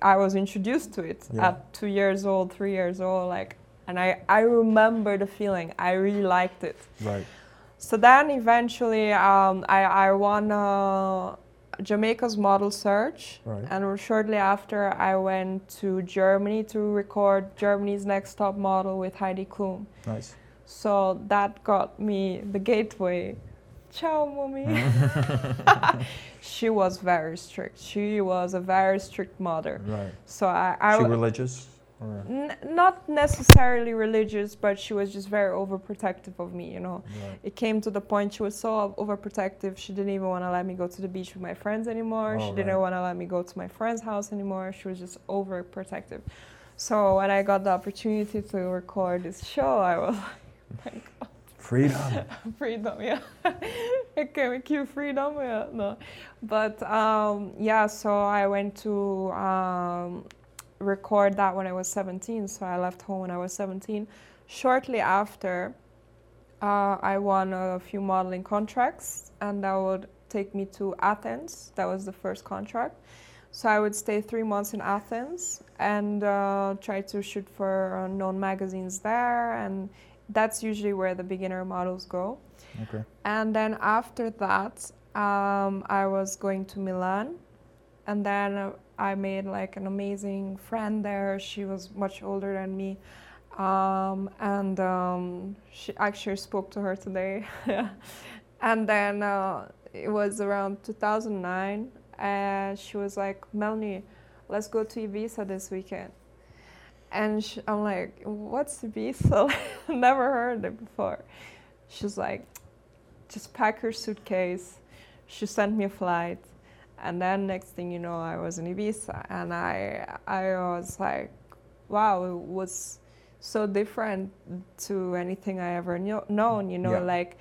I was introduced to it
Yeah.
at two years old, three years old, like and I, I remember the feeling. I really liked it.
Right.
So then eventually um, I, I won uh, Jamaica's model search.
Right.
And shortly after, I went to Germany to record Germany's Next Top Model with Heidi Klum.
Nice.
So that got me the gateway. Ciao, mommy. (laughs) she was very strict. She was a very strict mother.
Right.
So I, I
she religious?
N- not necessarily religious, but she was just very overprotective of me, you know.
Right.
It came to the point she was so overprotective, she didn't even want to let me go to the beach with my friends anymore.
Oh,
she didn't want to let me go to my friend's house anymore. She was just overprotective. So when I got the opportunity to record this show, I was (laughs) like, oh,
Freedom. (laughs)
freedom, yeah. okay, we cue freedom, yeah, no. But um, yeah, so I went to um, record that when I was 17. So I left home when I was 17. Shortly after, uh, I won a few modeling contracts, and that would take me to Athens. That was the first contract. So I would stay three months in Athens and uh, try to shoot for uh, known magazines there, and that's usually where the beginner models go.
Okay.
And then after that, um, I was going to Milan, and then uh, I made like an amazing friend there. She was much older than me, um, and um, she actually spoke to her today. (laughs) and then uh, it was around 2009, and she was like, "Melanie, let's go to Ibiza this weekend." And she, I'm like, "What's Ibiza? (laughs) Never heard it before." She's like, "Just pack your suitcase." She sent me a flight, and then next thing you know, I was in Ibiza, and I I was like, "Wow, it was." so different to anything I ever knew, known. You know,
Yeah.
like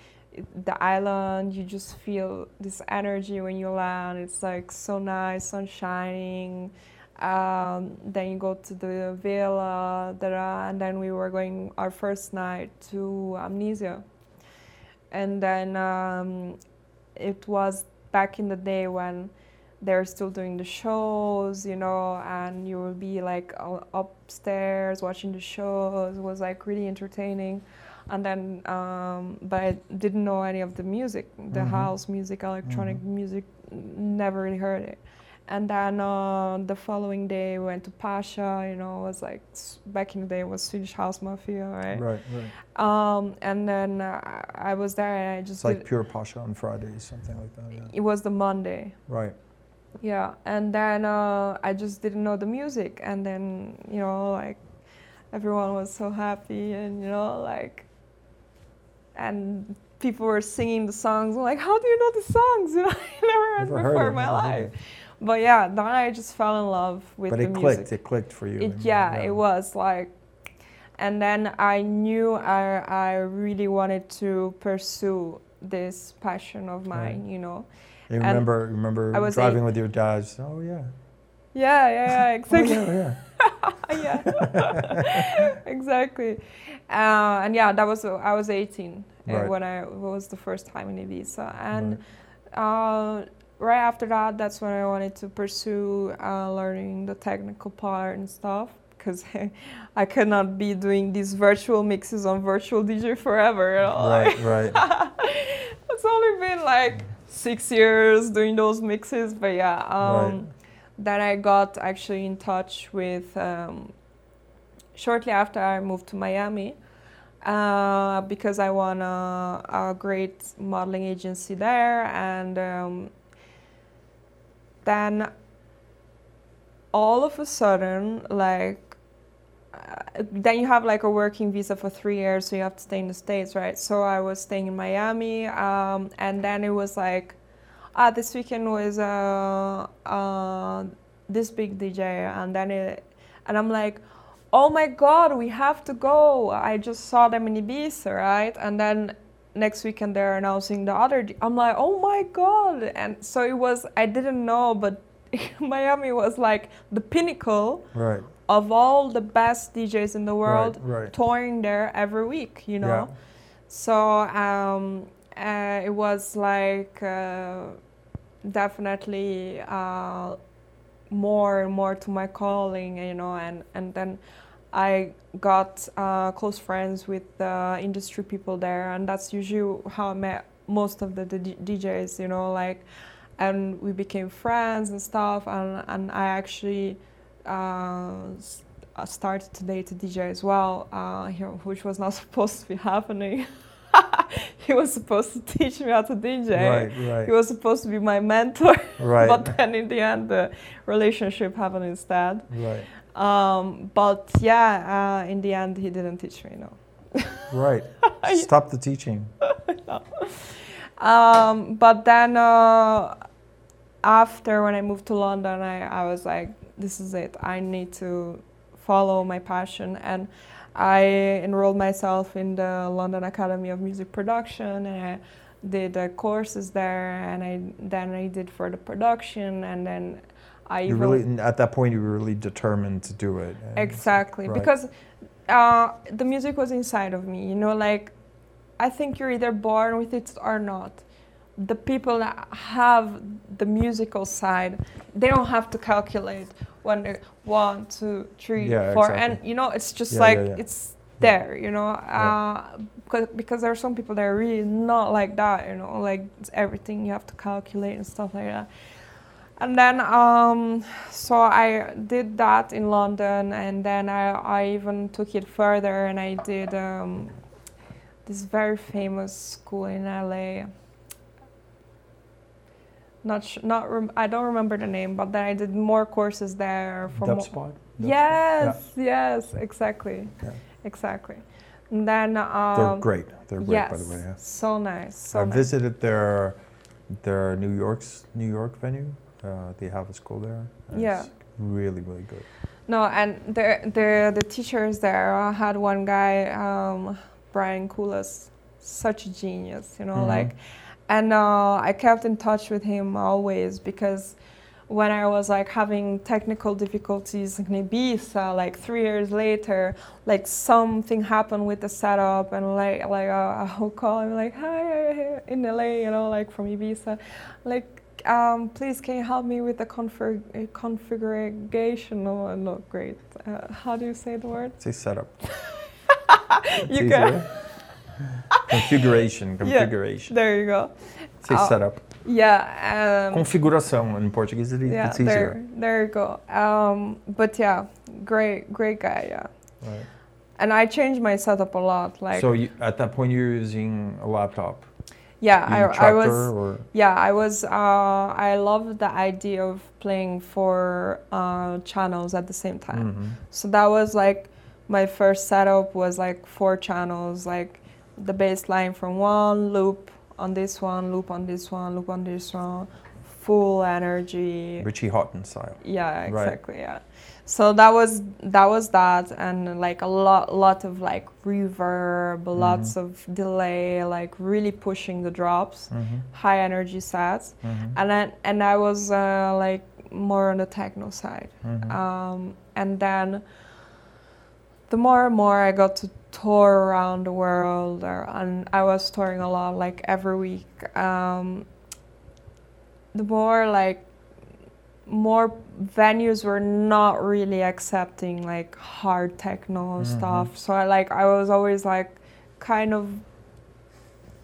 the island, you just feel this energy when you land. It's like so nice, sun shining. Um, then you go to the villa, and then we were going our first night to Amnesia. And then um, it was back in the day when they're still doing the shows, you know, and you will be like upstairs watching the shows. It was like really entertaining. And then, um, but I didn't know any of the music, the
Mhm.
house music, electronic music, never really heard it. And then uh, the following day, we went to Pacha, you know, it was like, back in the day, it was Swedish House Mafia, right?
Right, right.
Um, and then uh, I was there and I just
It's like pure Pacha on Fridays, something like that. Yeah.
it was the Monday.
Right.
Yeah, and then uh, I just didn't know the music, and then you know, like everyone was so happy, and you know, like, and people were singing the songs. I'm like, how do you know the songs? (laughs) You know, I never heard
Never
before
it,
in my life.
it.
But yeah, then I just fell in love with
But
the
it
music.
clicked. It clicked for you.
It,
and,
yeah, it was like, and then I knew I I really wanted to pursue this passion of
Right.
mine. You know.
You
and
remember, remember
I was
driving
eight.
with your dad. Oh yeah.
Yeah, yeah, yeah, exactly. (laughs)
Oh, yeah, yeah. (laughs)
yeah, (laughs) exactly. Uh, and yeah, that was I was 18 uh,
Right.
when I was the first time in Ibiza, and uh, right after that, that's when I wanted to pursue uh, learning the technical part and stuff because (laughs) I could not be doing these virtual mixes on virtual DJ forever. You know?
Right, right. (laughs)
it's only been like six years doing those mixes, but yeah. Um,
Right.
Then I got actually in touch with um, shortly after I moved to Miami uh, because I won a, a great modeling agency there, and um, then all of a sudden, like uh, then you have like a working visa for three years, so you have to stay in the states, right? So I was staying in Miami, um, and then it was like, ah, this weekend was uh, uh, this big DJ, and then it, and I'm like, oh my god, we have to go. I just saw them in Ibiza, right? And then next weekend they're announcing the other. I'm like, oh my god! And so it was. I didn't know, but (laughs) Miami was like the pinnacle
Right.
of all the best DJs in the world
Right. right.
touring there every week, you know.
Yeah.
So um, uh, it was like uh, definitely uh, more and more to my calling, you know, and, and then I got uh, close friends with the industry people there, and that's usually how I met most of the, D- DJs, you know, like, and we became friends and stuff, and, and I actually uh, uh, started to date a DJ as well, uh, which was not (laughs) supposed to be happening. (laughs) he was supposed to teach me how to DJ.
Right, right.
He was supposed to be my mentor, (laughs)
right,
but then in the end, the relationship happened instead.
right,
Um, but yeah, uh, in the end, he didn't teach me. No. (laughs)
right. Stop the teaching. (laughs)
Um, but then uh, after when I moved to London, I, I was like, this is it. I need to follow my passion and I enrolled myself in the London Academy of Music Production and I did uh, courses there and I then I did for the production and then I
You really at that point you were really determined to do it.
Exactly,
Right.
because uh, the music was inside of me. You know, like I think you're either born with it or not. The people that have the musical side, they don't have to calculate one, one, two, three,
Yeah,
four,
exactly.
and you know, it's just
Yeah,
like
yeah,
it's there. You know, uh, because, because there are some people that are really not like that. You know, like it's everything you have to calculate and stuff like that. And then, um, so I did that in London, and then I, I even took it further, and I did um, this very famous school in LA. Not sh- not rem- I don't remember the name, but then I did more courses there for
Dub
mo-
spot? Dub
Yes, yes, exactly,
Yeah.
exactly. And then um,
They're great. They're great
yes,
by the way. Yeah.
so nice. So
I
nice.
visited their their New York's New York venue. Uh, they have a school there.
Yeah.
It's really really good.
No, and the the the teachers there. I had one guy, um, Brian Koulas, such a genius, you know,
Mhm.
like, and uh, I kept in touch with him always because when I was like having technical difficulties in Ibiza, like three years later, like something happened with the setup, and like like uh, I would call him like, hi, in LA, you know, like from Ibiza, like um, please can you help me with the config- uh, configuration? Oh, not great. Uh, how do you say the word?
Say setup. (laughs)
You can.
configuration. (laughs)
Yeah.
Configuration.
There you go.
Say
Uh,
setup.
Yeah. Um,
Configuração in Portuguese. It,
yeah.
it's easier.
There, there you go. Um, but yeah, great, great guy. Yeah.
Right.
And I changed my setup a lot. Like,
so you, at that point you're using a laptop.
Yeah, I, I was.
or
Yeah, I was. Uh, I loved the idea of playing four uh, channels at the same time.
Mhm.
So that was like my first setup was like four channels, like the bass line from one loop on this one, loop on this one, loop on this one, full energy.
Richie Hawtin style.
Yeah,
Right.
exactly. Yeah. So that was that was that, and like a lot, lot of like reverb, lots
Mhm.
of delay, like really pushing the drops,
Mhm.
high energy sets,
Mhm.
and then and I was uh, like more on the techno side.
Mhm.
Um, and then the more and more I got to tour around the world, or, and I was touring a lot, like every week, um, the more like more venues were not really accepting like hard techno
Mhm.
stuff. So I like I was always like kind of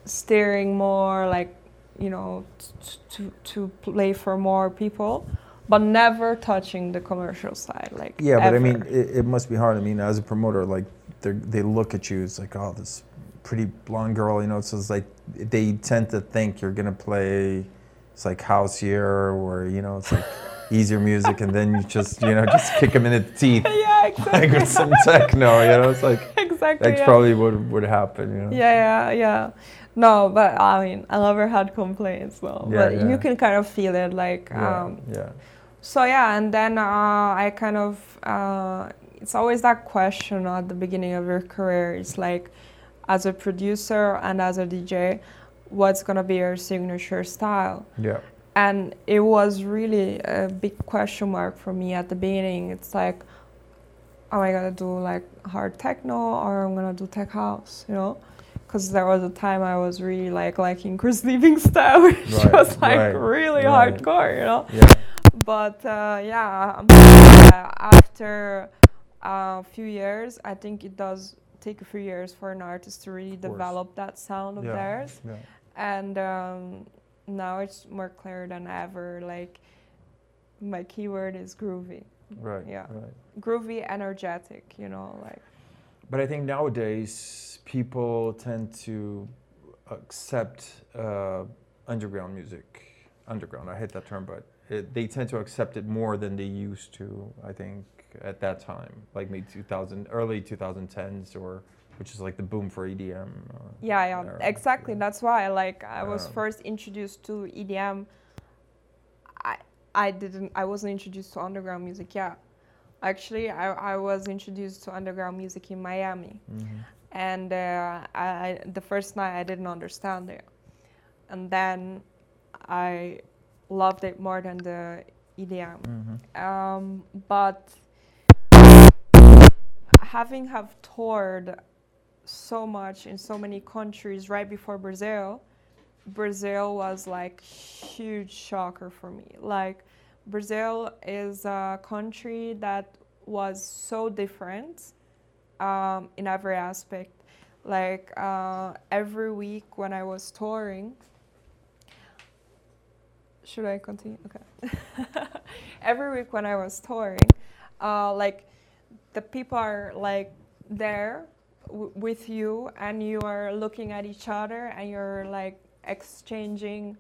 steering more like you know t- to to play for more people but never touching the commercial side like
Yeah, but I mean, it, it must be hard. I mean, as a promoter, like they they look at you, it's like, oh, this pretty blonde girl, you know. So it's like they tend to think you're gonna play, it's like house here, or you know, it's like (laughs) easier music, and then you just you know just kick them in the teeth (laughs)
yeah exactly
like with some techno, you know. It's like (laughs)
exactly
that's
yeah.
probably what would happen, you know.
yeah yeah yeah no but i mean i never had complaints though
Yeah,
but
yeah.
you can kind of feel it like
Yeah,
um
yeah.
So yeah, and then uh, I kind of uh, it's always that question at the beginning of your career. It's like, as a producer and as a DJ, what's gonna be your signature style?
Yeah.
And it was really a big question mark for me at the beginning. It's like, am I gonna do like hard techno or I'm gonna do tech house? You know. Because there was a time I was really like liking Chris Livingston, (laughs) which
Right,
was like
right,
really
right.
hardcore, you know
Yeah.
but uh, yeah, after a few years, I think it does take a few years for an artist to really develop that sound of
Yeah.
theirs.
Yeah.
And um, now it's more clear than ever. Like my keyword is groovy,
Right.
Yeah.
Right.
groovy, energetic. You know, like
But I think nowadays people tend to accept uh, underground music. Underground, I hate that term, but it, they tend to accept it more than they used to. I think at that time, like maybe 2000, early 2010s, or which is like the boom for EDM. Or,
yeah, yeah, exactly.
Yeah.
That's why like I was
Um,
first introduced to EDM. I I didn't. I wasn't introduced to underground music. Yeah. Actually, I, I was introduced to underground music in Miami,
Mhm.
and uh, I, the first night I didn't understand it, and then I loved it more than the EDM.
Mhm.
Um, but having have toured so much in so many countries right before Brazil, Brazil was like huge shocker for me. Like Brazil is a country that was so different um, in every aspect. Like uh, every week when I was touring, should I continue? Okay. (laughs) every week when I was touring, uh, like the people are like there with you, and you are looking at each other, and you're like exchanging,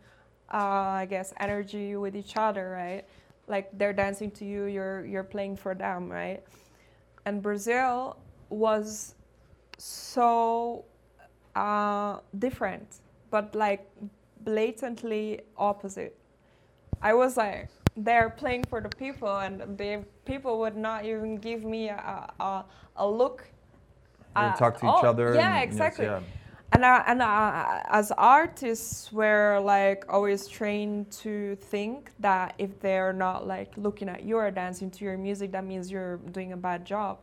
uh, I guess, energy with each other, right? Like they're dancing to you, you're you're playing for them, right? And Brazil was so uh, different, but like blatantly opposite. I was like they're playing for the people, and the people would not even give me a, a, a look. Uh,
talk to each
oh,
other.
Yeah,
and- yes,
exactly.
yeah.
And uh, and uh, as artists, we're like always trained to think that if they're not like looking at you or dancing to your music, that means you're doing a bad job.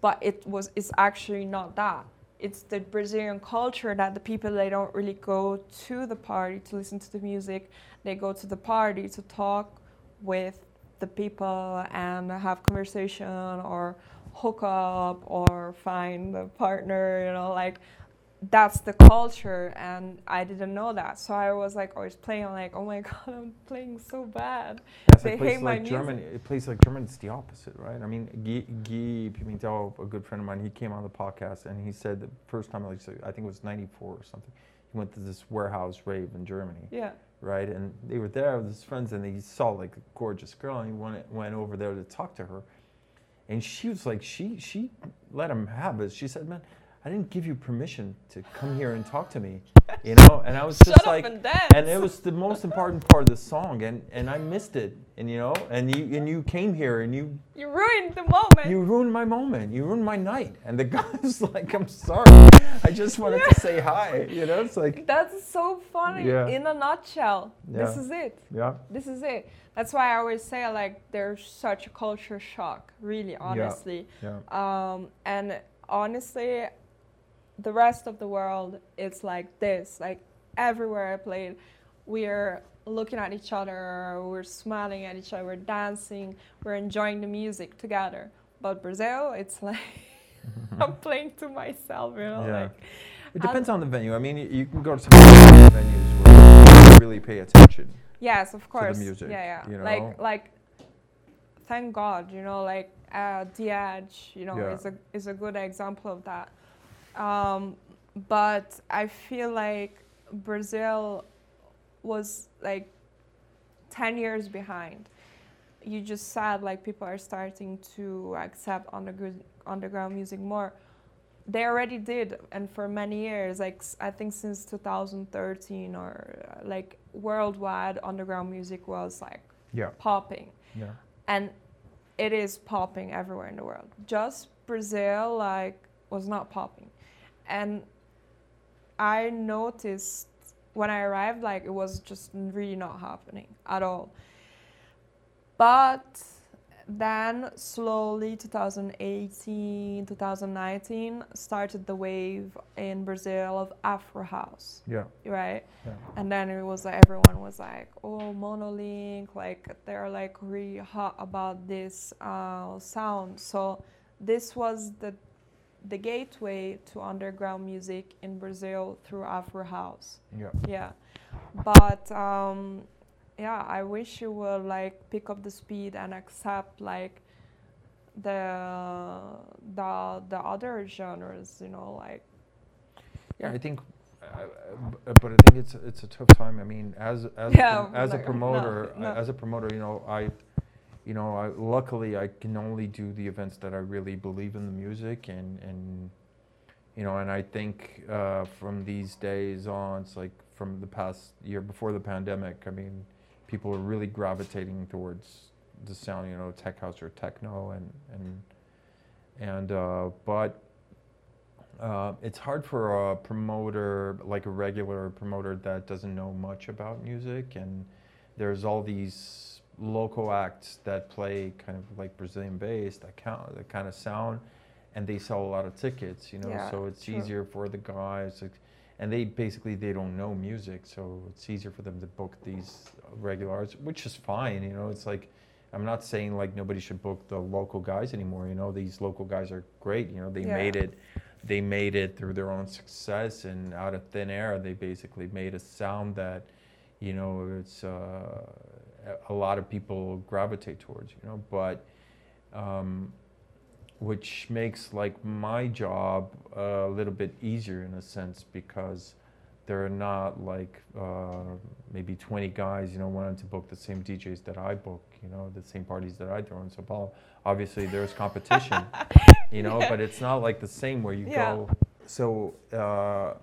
But it was it's actually not that. It's the Brazilian culture that the people they don't really go to the party to listen to the music. They go to the party to talk with the people and have conversation or hook up or find a partner. You know, like that's the culture and i didn't know that so i was like always playing I'm like oh my (laughs) god i'm playing so bad
Yes,
They
a place
hate my
like Germany, a place like Germany, it's the opposite, right? I mean, Guy, Guy Pimentel, a good friend of mine, he came on the podcast and he said the first time, like, I think it was '94 or something, he went to this warehouse rave in Germany,
yeah
right? And they were there with his friends and he saw like a gorgeous girl and he went went over there to talk to her, and she was like, she she let him have it. She said, "Man, I didn't give you permission to come here and talk to me," (laughs) you know. And I was
shut
just
up
like,
and
and it was the most important part of the song and and i missed it and you know and you and you came here and you
you ruined the moment.
You ruined my moment. You ruined my night. And the (laughs) guy's like i'm sorry. I just wanted to say hi. You know it's like
that's so funny.
Yeah.
in a nutshell this is it.
Yeah.
This is it. That's why i always say like there's such a culture shock really honestly.
Yeah.
Um, and honestly the rest of the world it's like this like everywhere i played we're looking at each other we're smiling at each other we're dancing we're enjoying the music together but brazil it's (laughs) like (laughs) i'm playing to myself you know
Yeah.
like
it depends on the venue i mean you, can go to some venues where you really pay attention
yes of course The
music,
yeah yeah
you know?
like like thank god you know like uh, the edge you know
Yeah.
is a is a good example of that um, but i feel like brazil was like 10 years behind. You just said like people are starting to accept underground underground music more. They already did and for many years like i think since 2013 or uh, like worldwide underground music was like
yeah.
popping.
Yeah.
And it is popping everywhere in the world. Just brazil like was not popping and i noticed when i arrived like it was just really not happening at all but then slowly 2018 2019 started the wave in brazil of afro house
yeah
right
yeah
and then it was like everyone was like, "Oh, Monolink!" Like they're like really hot about this uh, sound. So this was the the gateway to underground music in Brazil through Afro House.
yeah
Yeah, but um, yeah, I wish you would like pick up the speed and accept like the the the other genres. You know, like
Yeah, I think, uh, uh, but I think it's it's a tough time. I mean, as as a
Yeah,
prom- as a promoter,
no, no.
as a promoter, you know, I, you know, I luckily I can only do the events that I really believe in the music and and, you know, and I think uh, from these days on, it's like from the past year before the pandemic. I mean, people are really gravitating towards the sound, you know, tech house or techno, and and and uh, but uh, it's hard for a promoter, like a regular promoter that doesn't know much about music, and there's all these local acts that play kind of like Brazilian bass, that count, that kind of sound, and they sell a lot of tickets, you know.
Yeah,
so it's
true.
easier for the guys, like, and they basically they don't know music, so it's easier for them to book these regular artists, which is fine, you know. It's like I'm not saying like nobody should book the local guys anymore. You know, these local guys are great. You know, they
Yeah.
made it. They made it through their own success and out of thin air. They basically made a sound that, you know, it's uh, a- lot of people gravitate towards. You know, but um, which makes like my job a little bit easier in a sense because there are not like uh, maybe 20 guys, you know, wanting to book the same DJs that I book, you know, the same parties that I throw in Sao Paulo. Obviously, there's competition, (laughs) you know,
Yeah.
but it's not like the same where you
Yeah.
go. So uh,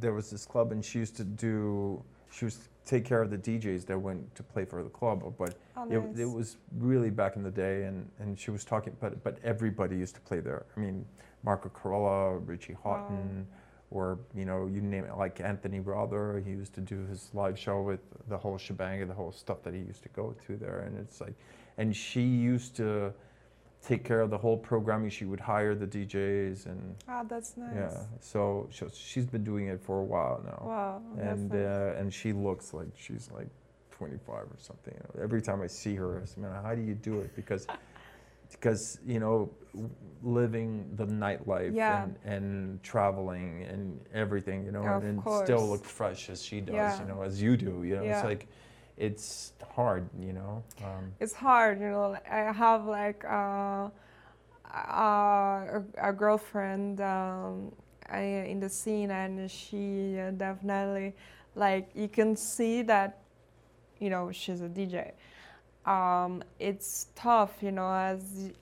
there was this club, and she used to do, she was take care of the DJs that went to play for the club, but
Oh,
it,
nice.
it was really back in the day, and, and she was talking, but but everybody used to play there. I mean, Marco Carola, Richie Hawtin, or you know, you name it, like Anthony Rother. He used to do his live show with the whole shebang and the whole stuff that he used to go to there, and it's like, and she used to take care of the whole programming. She would hire the DJs, and
Ah, that's nice.
yeah, so, she's been doing it for a while now
Wow.
and
nice.
uh, and she looks like she's like 25 or something. Every time I see her, I say, "Man, how do you do it?" Because (laughs) because you know, living the nightlife
Yeah.
and, and traveling and everything, you know,
Of
and still look fresh as she does,
Yeah.
you know, as you do. You know,
Yeah.
it's like it's hard, you know. Um,
it's hard, you know. I have like uh, uh, a, girlfriend um, I, in the scene, and she uh, definitely like you can see that, you know, she's a DJ. Um, it's tough, you know, as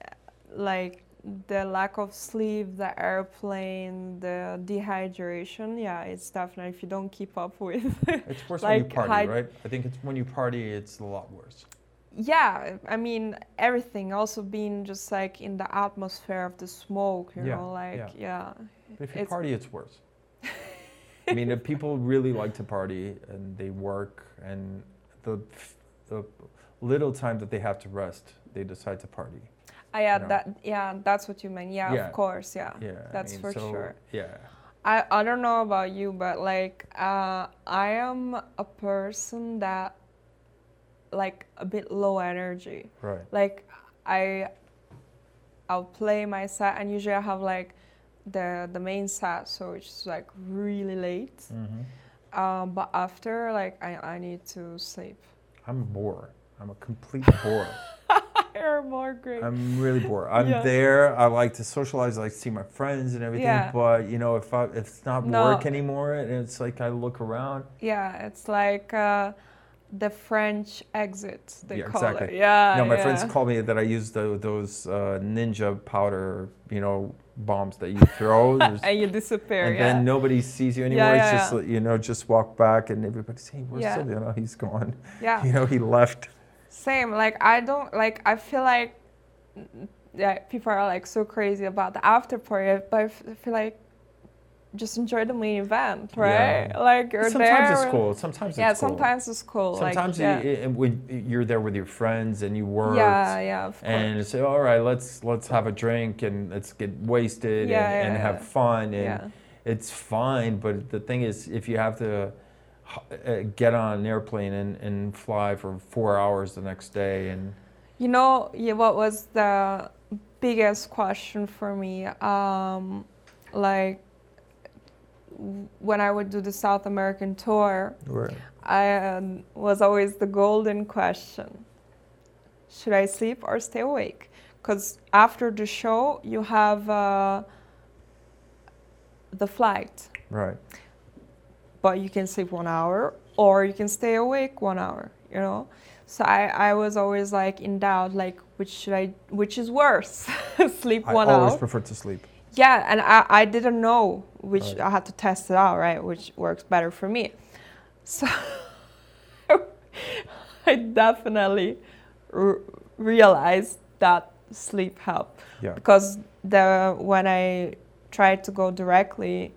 like the lack of sleep, the airplane, the dehydration. Yeah, it's definitely if you don't keep up (laughs) with.
it's worse when you party,
high-
right? I think it's when you party, it's a lot worse.
yeah i mean everything also being just like in the atmosphere of the smoke you
Yeah,
know like yeah,
But if you
It's-
party, it's worse. (laughs) I mean, if people really like to party and they work, and the, the little time that they have to rest, they decide to party.
Ah, yeah
you know.
that yeah that's what you mean yeah,
Yeah.
of course yeah
Yeah, I
That's
mean,
for
so,
sure.
Yeah,
I, I don't know about you but like uh, i am a person that like a bit low energy
right.
like i i'll play my set and usually i have like the the main set so it's like really late
Mm-hmm.
um, but after like I, I need to sleep
I'm a bore. I'm a complete bore. (laughs)
you're more great
I'm really bored. (laughs) I'm
Yeah.
there. I like to socialize. I like to see my friends and everything.
Yeah.
But you know, if I, if it's not
No.
work anymore, and it's like I look around.
yeah it's like uh, the french exit they
Yeah,
call
exactly.
it yeah
no, my
yeah.
friends call me that I use the, those uh, ninja powder, you know, bombs that you throw. (laughs)
And you disappear
and
yeah
then nobody sees you anymore.
yeah,
it's just
yeah.
you know, just walk back and everybody's saying, "Where's
Yeah.
Sylvia?" No, he's gone.
yeah (laughs)
You know, he left.
Same like i don't like i feel like yeah people are like so crazy about the after party but i f- feel like just enjoy the main event right
Yeah.
like you're
sometimes
there
it's cool. Sometimes it's
yeah
cool.
sometimes it's cool
Sometimes
like,
you-
yeah.
you're there with your friends and you work.
yeah yeah of course
And say, all right, let's let's have a drink and let's get wasted
Yeah,
and, and have fun and
yeah
it's fine. But the thing is, if you have to get on an airplane and, and fly for four hours the next day and
You know, yeah, what was the biggest question for me? Um, like when I would do the South American tour,
right.
I um, was always the golden question: Should I sleep or stay awake? Because after the show, you have uh, the flight,
right.
But you can sleep one hour or you can stay awake one hour. You know. So I, I was always like in doubt, like which should I, which is worse, (laughs) sleep one hour?
I always prefer to sleep.
Yeah, and I, I didn't know which
Right.
I had to test it out, right? Which works better for me. So (laughs) I definitely r- realized that sleep helped
Yeah.
because the when I tried to go directly,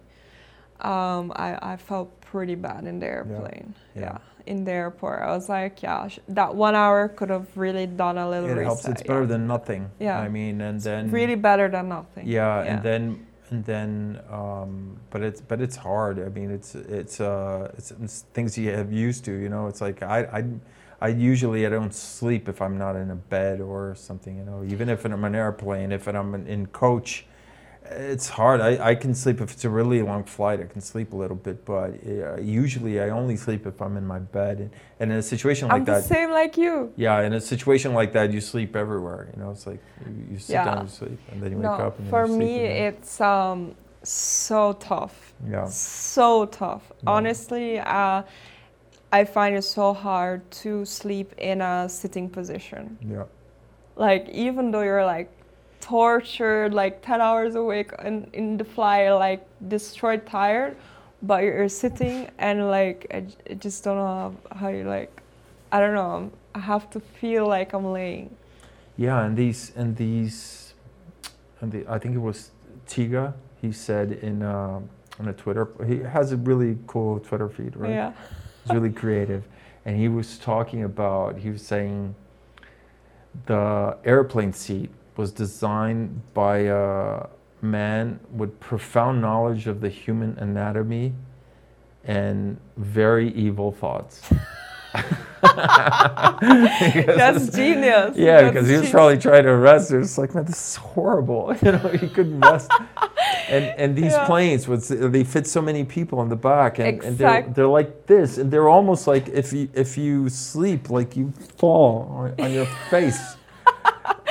um, I, I felt pretty bad in the airplane.
yeah.
Yeah. in the airport. I was like, yeah, sh- that one hour could have really done a little
It
reset.
helps. It's
yeah.
better than nothing.
Yeah.
I mean, and then
really better than nothing.
Yeah, and then and then um, but it's but it's hard. I mean, it's it's uh it's, it's things you have used to. You know, it's like I I. I usually I don't sleep if I'm not in a bed or something, you know. Even if I'm on an airplane, if I'm in, in coach, it's hard. I, I can sleep if it's a really long flight. I can sleep a little bit, but uh, usually I only sleep if I'm in my bed. And, and in a situation like
I'm the
that,
same like you.
yeah, in a situation like that, you sleep everywhere. You know, it's like you, you sit
Yeah.
down and sleep, and then you
no,
wake up. And
for me,
again.
it's um, so tough.
yeah,
So tough.
Yeah.
Honestly, uh, I find it so hard to sleep in a sitting position.
yeah,
Like even though you're like tortured, like 10 hours awake and in the fly, like destroyed, tired, but you're sitting and like I just don't know how, how you like. I don't know. I have to feel like I'm laying.
yeah. And these and these, and the, I think it was Tiga. He said in uh, on a Twitter. He has a really cool Twitter feed, right?
Yeah.
He's really creative, and he was talking about. He was saying the airplane seat was designed by a man with profound knowledge of the human anatomy and very evil thoughts. (laughs)
That's (laughs) genius.
Yeah,
That's
because he was
genius.
probably trying to arrest her. It's like, man, this is horrible. (laughs) You know, he couldn't rest. and and these
Yeah.
planes, was they fit so many people in the back, and, and they're they're like this, and they're almost like if you if you sleep, like you fall on, on your face,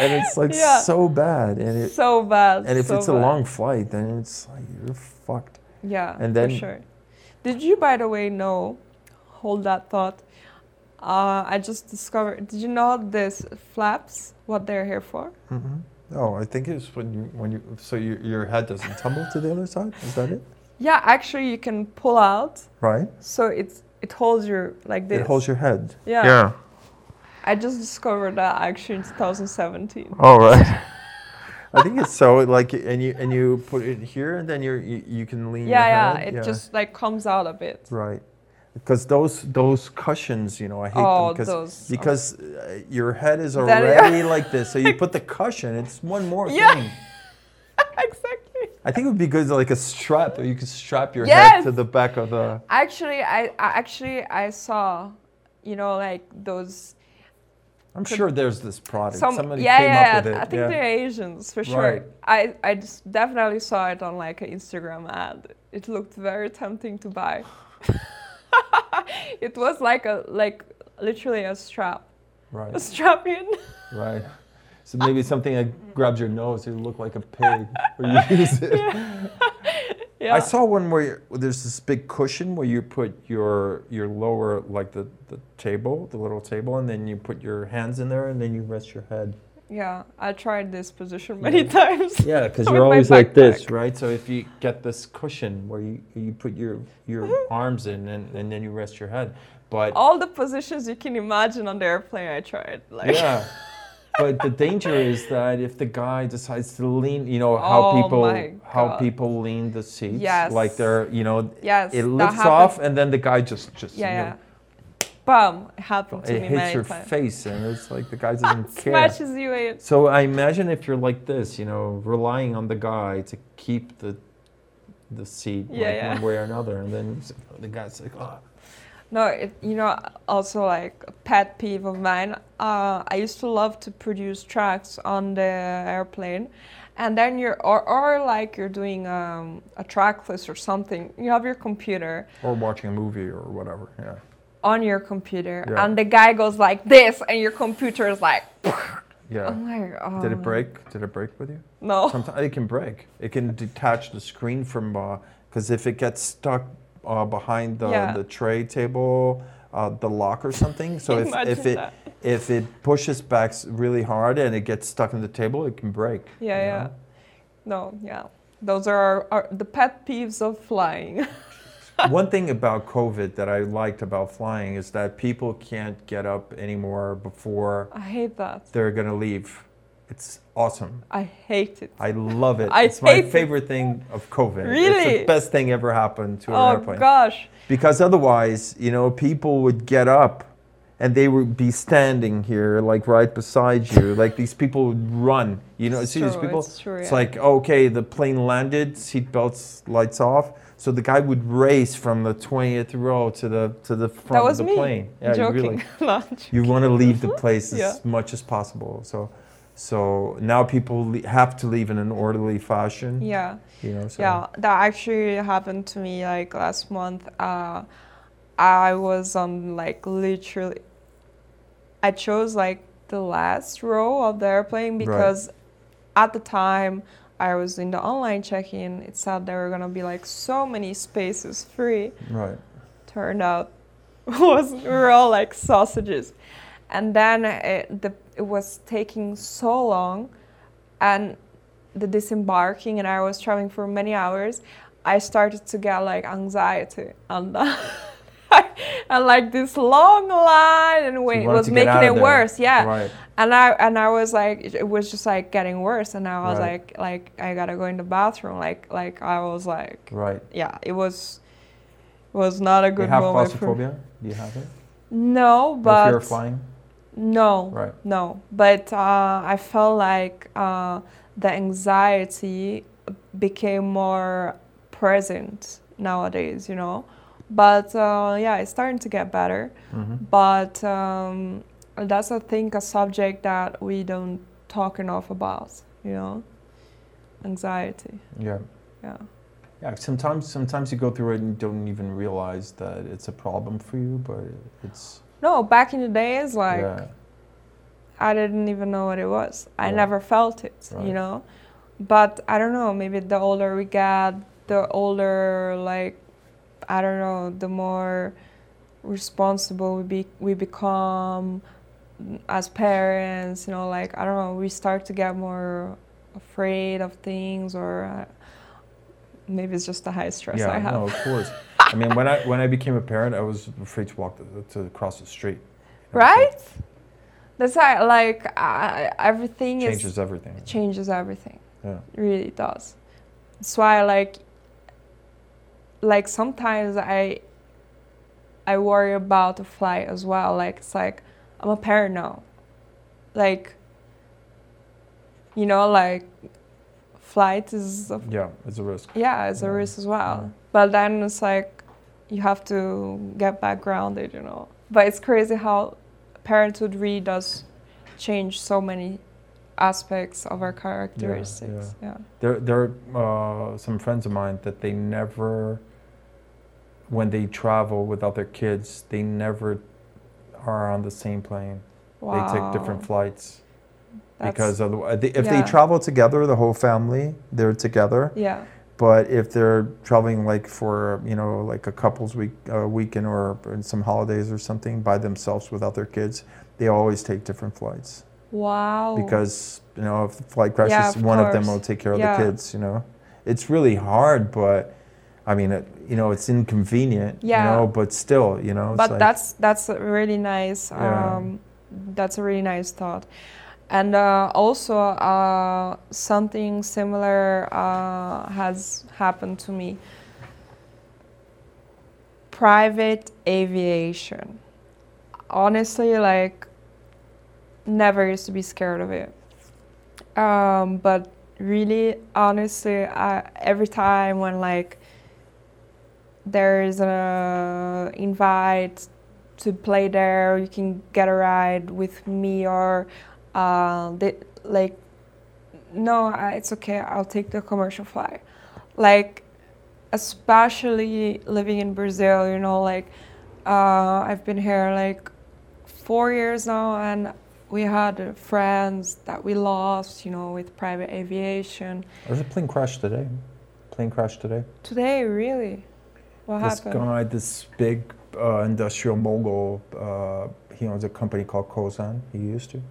and it's like (laughs)
Yeah.
so bad. And it
so bad.
and if
so
it's a long flight, then it's like you're fucked.
Yeah,
And then-
for sure. Did you, by the way, know? Hold that thought. Uh, I just discovered. Did you know this flaps? What they're here for?
Mm-hmm. Oh, I think it's when you when you so your your head doesn't tumble to the other side. Is that it?
Yeah, actually, you can pull out,
Right.
so it's it holds your like this.
It holds your head.
Yeah. Yeah. I just discovered that actually in 2017.
All right. (laughs) I think it's so like and you and you put it here and then you're, you you can lean
Yeah,
your
yeah.
head.
It just like comes out a bit.
right because those those cushions you know I hate
Oh,
them because
those-
because uh, your head is
Then-
already (laughs) like this so you put the cushion it's one more
Yeah.
thing. (laughs)
exactly.
I think it would be good like a strap or you could strap your
Yes.
head to the back of the
Actually, I, I actually I saw, you know, like those
I'm sure there's this product
Some,
somebody
yeah,
came
yeah,
up with it
I think
yeah.
they're Asians for sure.
Right.
I, I just definitely saw it on like an Instagram ad. It looked very tempting to buy. (laughs) it was like a like literally a strap,
Right.
a strap in.
right (laughs) so maybe something that grabs your nose you look like a pig or you (laughs) use it
yeah.
I saw one where there's this big cushion where you put your your lower like the, the table, the little table, and then you put your hands in there and then you rest your head.
yeah, I tried this position many times.
Yeah, because (laughs) you're always like this, right? So if you get this cushion where you, you put your your mm-hmm. arms in and, and then you rest your head, but
All the positions you can imagine on the airplane, I tried. Like,
yeah. (laughs) But the danger is that if the guy decides to lean, you know how
Oh
people how people lean the seats,
Yes.
like they're you know
yes,
it lifts off and then the guy just just
Yeah,
you know!
It happened to
it
me
hits your
times.
face and it's like the guy (laughs) doesn't care.
Smashes you in.
So I imagine if you're like this, you know, relying on the guy to keep the the seat
Yeah,
like
yeah.
one way or another, and then the guy's like, oh,
No, it, you know, also like a pet peeve of mine. Uh, I used to love to produce tracks on the airplane, and then you're or, or like you're doing um, a track list or something. You have your computer
or watching a movie or whatever. Yeah.
on your computer,
Yeah.
and the guy goes like this, and your computer is like. (laughs)
Yeah.
Like, oh,
Did it break? Did it break with you?
No.
Sometimes it can break. It can detach the screen from because if it gets stuck uh, behind the,
Yeah.
the tray table, uh, the lock or something. So if, if it
that.
if it pushes back really hard and it gets stuck in the table, it can break.
Yeah, yeah.
know?
No, yeah. Those are, our, our the pet peeves of flying. (laughs)
one thing about COVID that I liked about flying is that people can't get up anymore before
I hate that.
they're gonna leave. It's awesome.
I hate it.
I love it.
I
it's my
hate it.
favorite thing of COVID. It's
Really?
the best thing ever happened to an
oh,
airplane.
Oh gosh.
Because otherwise, you know, people would get up and they would be standing here, like right beside you. (laughs) like these people would run. You know,
It's
see these people?
it's true, yeah.
like, okay, the plane landed, seatbelts, lights off. So the guy would race from the 20th row to the to the front of the
me.
plane. Yeah, you
joking.
really-
joking. (laughs)
you want to leave the place (laughs) as
Yeah.
much as possible. So, so now people le- have to leave in an orderly fashion.
Yeah.
You know. So.
Yeah, that actually happened to me like last month. Uh, I was on like literally, I chose like the last row of the airplane because at the time I was in the online check-in. It said there were gonna be like so many spaces free.
Right.
Turned out (laughs) was we were all like sausages, and then it, the, it was taking so long, and the disembarking and I was traveling for many hours, I started to get like anxiety and (laughs) and like this long line and wait was
to get out
making it
there.
worse. Yeah.
Right.
And I and I was like it- was just like getting worse and I was
Right.
like like I gotta go in the bathroom. Like like I was like
Right.
yeah, it was it was not a
Do you
good
have
moment for
claustrophobia? Do you have it?
No, but
fear of flying?
No,
Right.
no. But uh, I felt like uh, the anxiety became more present nowadays, you know. But uh, yeah, it's starting to get better.
hmm
But um, that's, I think, a subject that we don't talk enough about, you know. Anxiety,
Yeah.
yeah.
Yeah. Sometimes, sometimes you go through it and you don't even realize that it's a problem for you, but it's
No, back in the days, like
yeah.
I didn't even know what it was. I
Right.
never felt it,
Right.
you know. But I don't know, maybe the older we get, the older like I don't know, the more responsible we be, we become as parents, you know, like I don't know, we start to get more afraid of things or uh, maybe it's just the high stress
yeah.
I have.
No, of course. (laughs) I mean, when I when I became a parent, I was afraid to walk the, to cross the street. you know, so
Right? That's why like I, everything
it
is
changes everything.
It changes everything.
Yeah.
It really does. That's why like like sometimes I I worry about the flight as well. Like it's like I'm a parent now. Like you know, like flight is a,
Yeah, it's a risk.
yeah, it's a risk as well.
Yeah.
But then it's like you have to get back grounded, you know. But it's crazy how parenthood really does change so many aspects of our characteristics. Yeah.
There, there are uh, some friends of mine that they never, when they travel with other kids, they never are on the same plane.
Wow.
They take different flights
That's-
because otherwise, if
yeah.
they travel together, the whole family, they're together.
yeah.
But if they're traveling like for you know like a couple's week, uh, weekend or some holidays or something by themselves without their kids, they always take different flights
Wow.
because you know if the flight crashes.
Yeah, of
one of them will take care of
Yeah.
the kids. You know, it's really hard, but I mean, it, you know, it's inconvenient.
Yeah.
You know, but still, you know. it's
but
like-
that's that's a really nice.
Yeah.
Um, that's a really nice thought, and uh, also uh, something similar uh, has happened to me. Private aviation. Honestly, like, never used to be scared of it. Um, but really, honestly, I, every time when like there is an invite to play there you can get a ride with me or uh, they, like no it's okay i'll take the commercial flight like especially living in brazil you know like uh, i've been here like four years now and we had friends that we lost you know with private aviation
There's a plane crash today. Plane crash today.
today really what
this
happened
guy, this big uh, industrial mogul, uh, he owns a company called Kozan. He used to,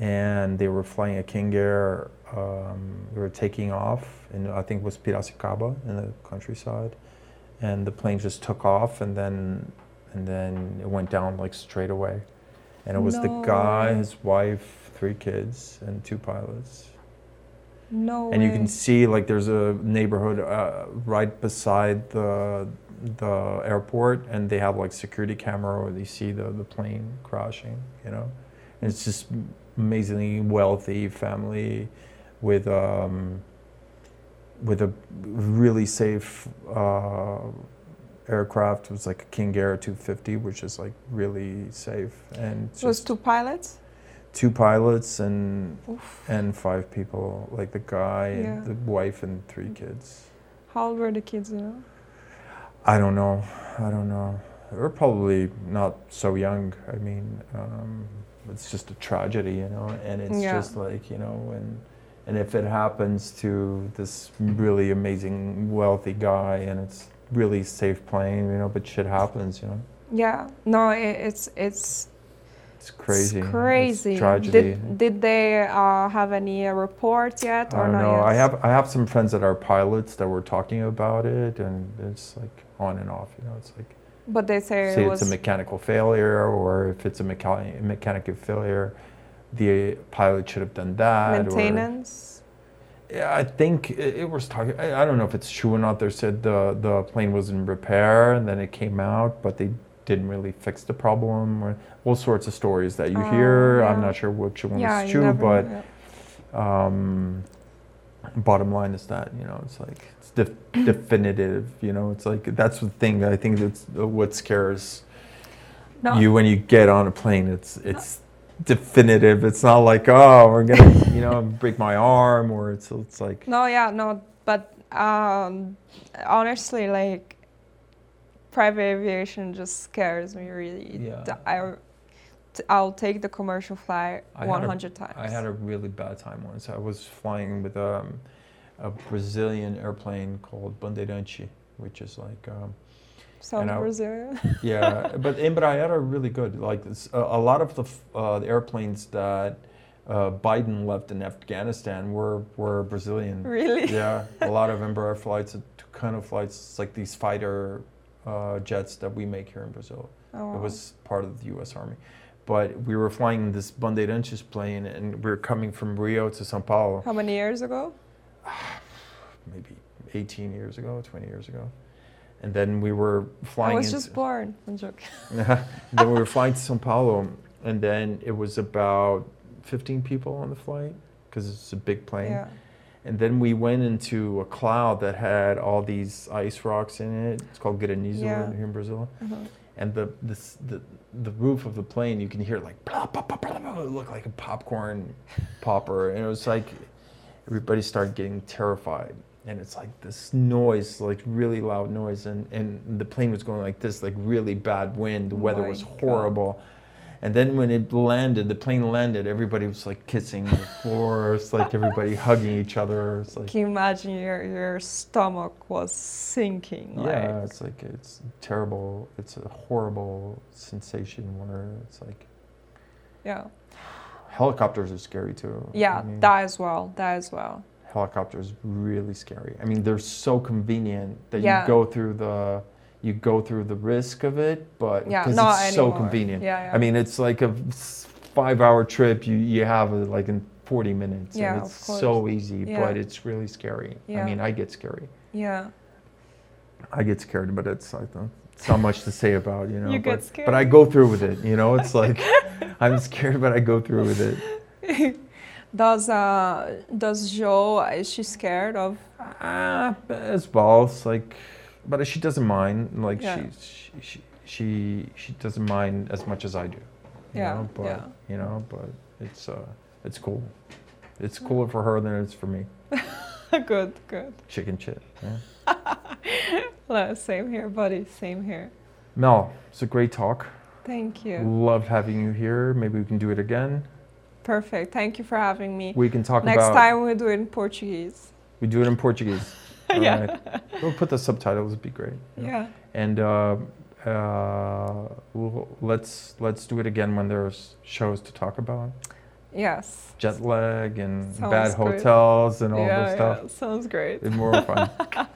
and they were flying a King Air. Um, they were taking off, and I think it was Piracicaba in the countryside, and the plane just took off, and then and then it went down like straight away, and it was the
No
guy, his wife, three kids, and two pilots.
No
and you can see like there's a neighborhood uh, right beside the the airport and they have like security camera where they see the, the plane crashing you know and it's just amazingly wealthy family with um with a really safe uh, aircraft it was like a king air 250 which is like really safe and
It was two pilots.
two pilots and
Oof.
and five people, like the guy,
Yeah.
and the wife, and three kids.
How old were the kids? You know.
I don't know. I don't know. They're probably not so young. I mean, um, it's just a tragedy, you know. And it's
Yeah.
just like you know, and and if it happens to this really amazing, wealthy guy, and it's really safe plane, you know, but shit happens, you know.
Yeah. No, it, it's it's
It's crazy.
It's crazy.
tragedy.
Did did they uh, have any uh, report yet
I
or
don't
not
know.
yet?
I have I have some friends that are pilots that were talking about it, and it's like on and off. You know, it's like
But they say,
say
it
it's a mechanical failure, or if it's a mecha- mechanical failure, the pilot should have done that. or-
maintenance.
yeah, I think it, it was talking. I, I don't know if it's true or not. They said the the plane was in repair, and then it came out, but they didn't really fix the problem, or all sorts of stories that you
Oh,
hear. I'm not sure which one
Yeah,
is
you
true, but
know, yeah.
um, bottom line is that you know it's like it's def- definitive you know it's like that's the thing i think that's what scares
No.
you when you get on a plane it's it's definitive it's not like oh we're gonna you know (laughs) break my arm or it's it's like
No, yeah, no, but um, honestly, like private aviation just scares me really.
Yeah.
I, t- I'll take the commercial flight
I had a-
100 times.
I had a really bad time once. I was flying with um, a Brazilian airplane called Bandeirante, which is like um, I-
Brazilian. (laughs)
yeah, but Embraer but I had a really good like a, a lot of the, f- uh, the airplanes that uh, Biden left in Afghanistan were were Brazilian.
really?
Yeah, a lot of (laughs) Embraer flights, kind of flights, it's like these fighter uh, jets that we make here in Brazil.
Oh,
It was part of the U.S. Army, but we were flying this Bandeirantes plane, and we were coming from Rio to São Paulo,
How many years ago? (sighs)
maybe 18 years ago, 20 years ago, and then we were flying.
I was just born. I'm joking. (laughs)
then we were flying to São Paulo, and then it was about 15 people on the flight because it's a big plane.
Yeah.
And then we went into a cloud that had all these ice rocks in it. It's called granizo
Yeah.
here in Brazil.
Uh-huh.
And the, this, the the roof of the plane, you can hear like blah, blah, blah, blah, blah. It looked like a popcorn (laughs) popper, and it was like everybody started getting terrified. And it's like this noise, like really loud noise, and, and the plane was going like this, like really bad wind. The weather was
God.
And then when it landed, the plane landed, everybody was like kissing the floor. It's like everybody (laughs) hugging each other. It's like
Can you imagine your, your stomach was sinking?
yeah,
Like,
it's like it's terrible. It's a horrible sensation where it's like
yeah.
helicopters are scary too.
Yeah,
I mean,
that as well. That as well.
helicopters really scary. I mean, they're so convenient that
Yeah.
you go through the you go through the risk of it, but
Yeah,
because
not
it's so convenient.
Yeah, yeah.
I mean, it's like a five-hour trip. You you have it like in 40 minutes.
Yeah,
and it's so easy, but it's really scary. I mean, I get scary.
Yeah.
I get scared, but it's I don't, it's not much to say about, you (laughs) know.
You
but, but I go through with it, you know. It's like (laughs) I'm scared, but I go through with it. (laughs)
does uh does Joe is she scared of
Ah, as both, like, but she doesn't mind. Like
Yeah.
she, she she she doesn't mind as much as I do. You
Yeah,
know? But
yeah.
you know, but it's uh it's cool. It's cooler for her than it's for me. (laughs)
good good
Chicken shit. Yeah. (laughs)
Same here buddy same here
Mel, it's a great talk.
thank you
Loved having you here. Maybe we can do it again.
perfect thank you for having me
We can talk
next
about.
time we do it in Portuguese
We do it in Portuguese. (laughs) All
Yeah.
right. We'll put the subtitles. It'd be great.
yeah
And uh, uh, we'll, let's let's do it again when there's shows to talk about.
yes
Jet lag and
Sounds
bad
great.
hotels and all
yeah,
this stuff.
yeah sounds great
It's more fun. (laughs)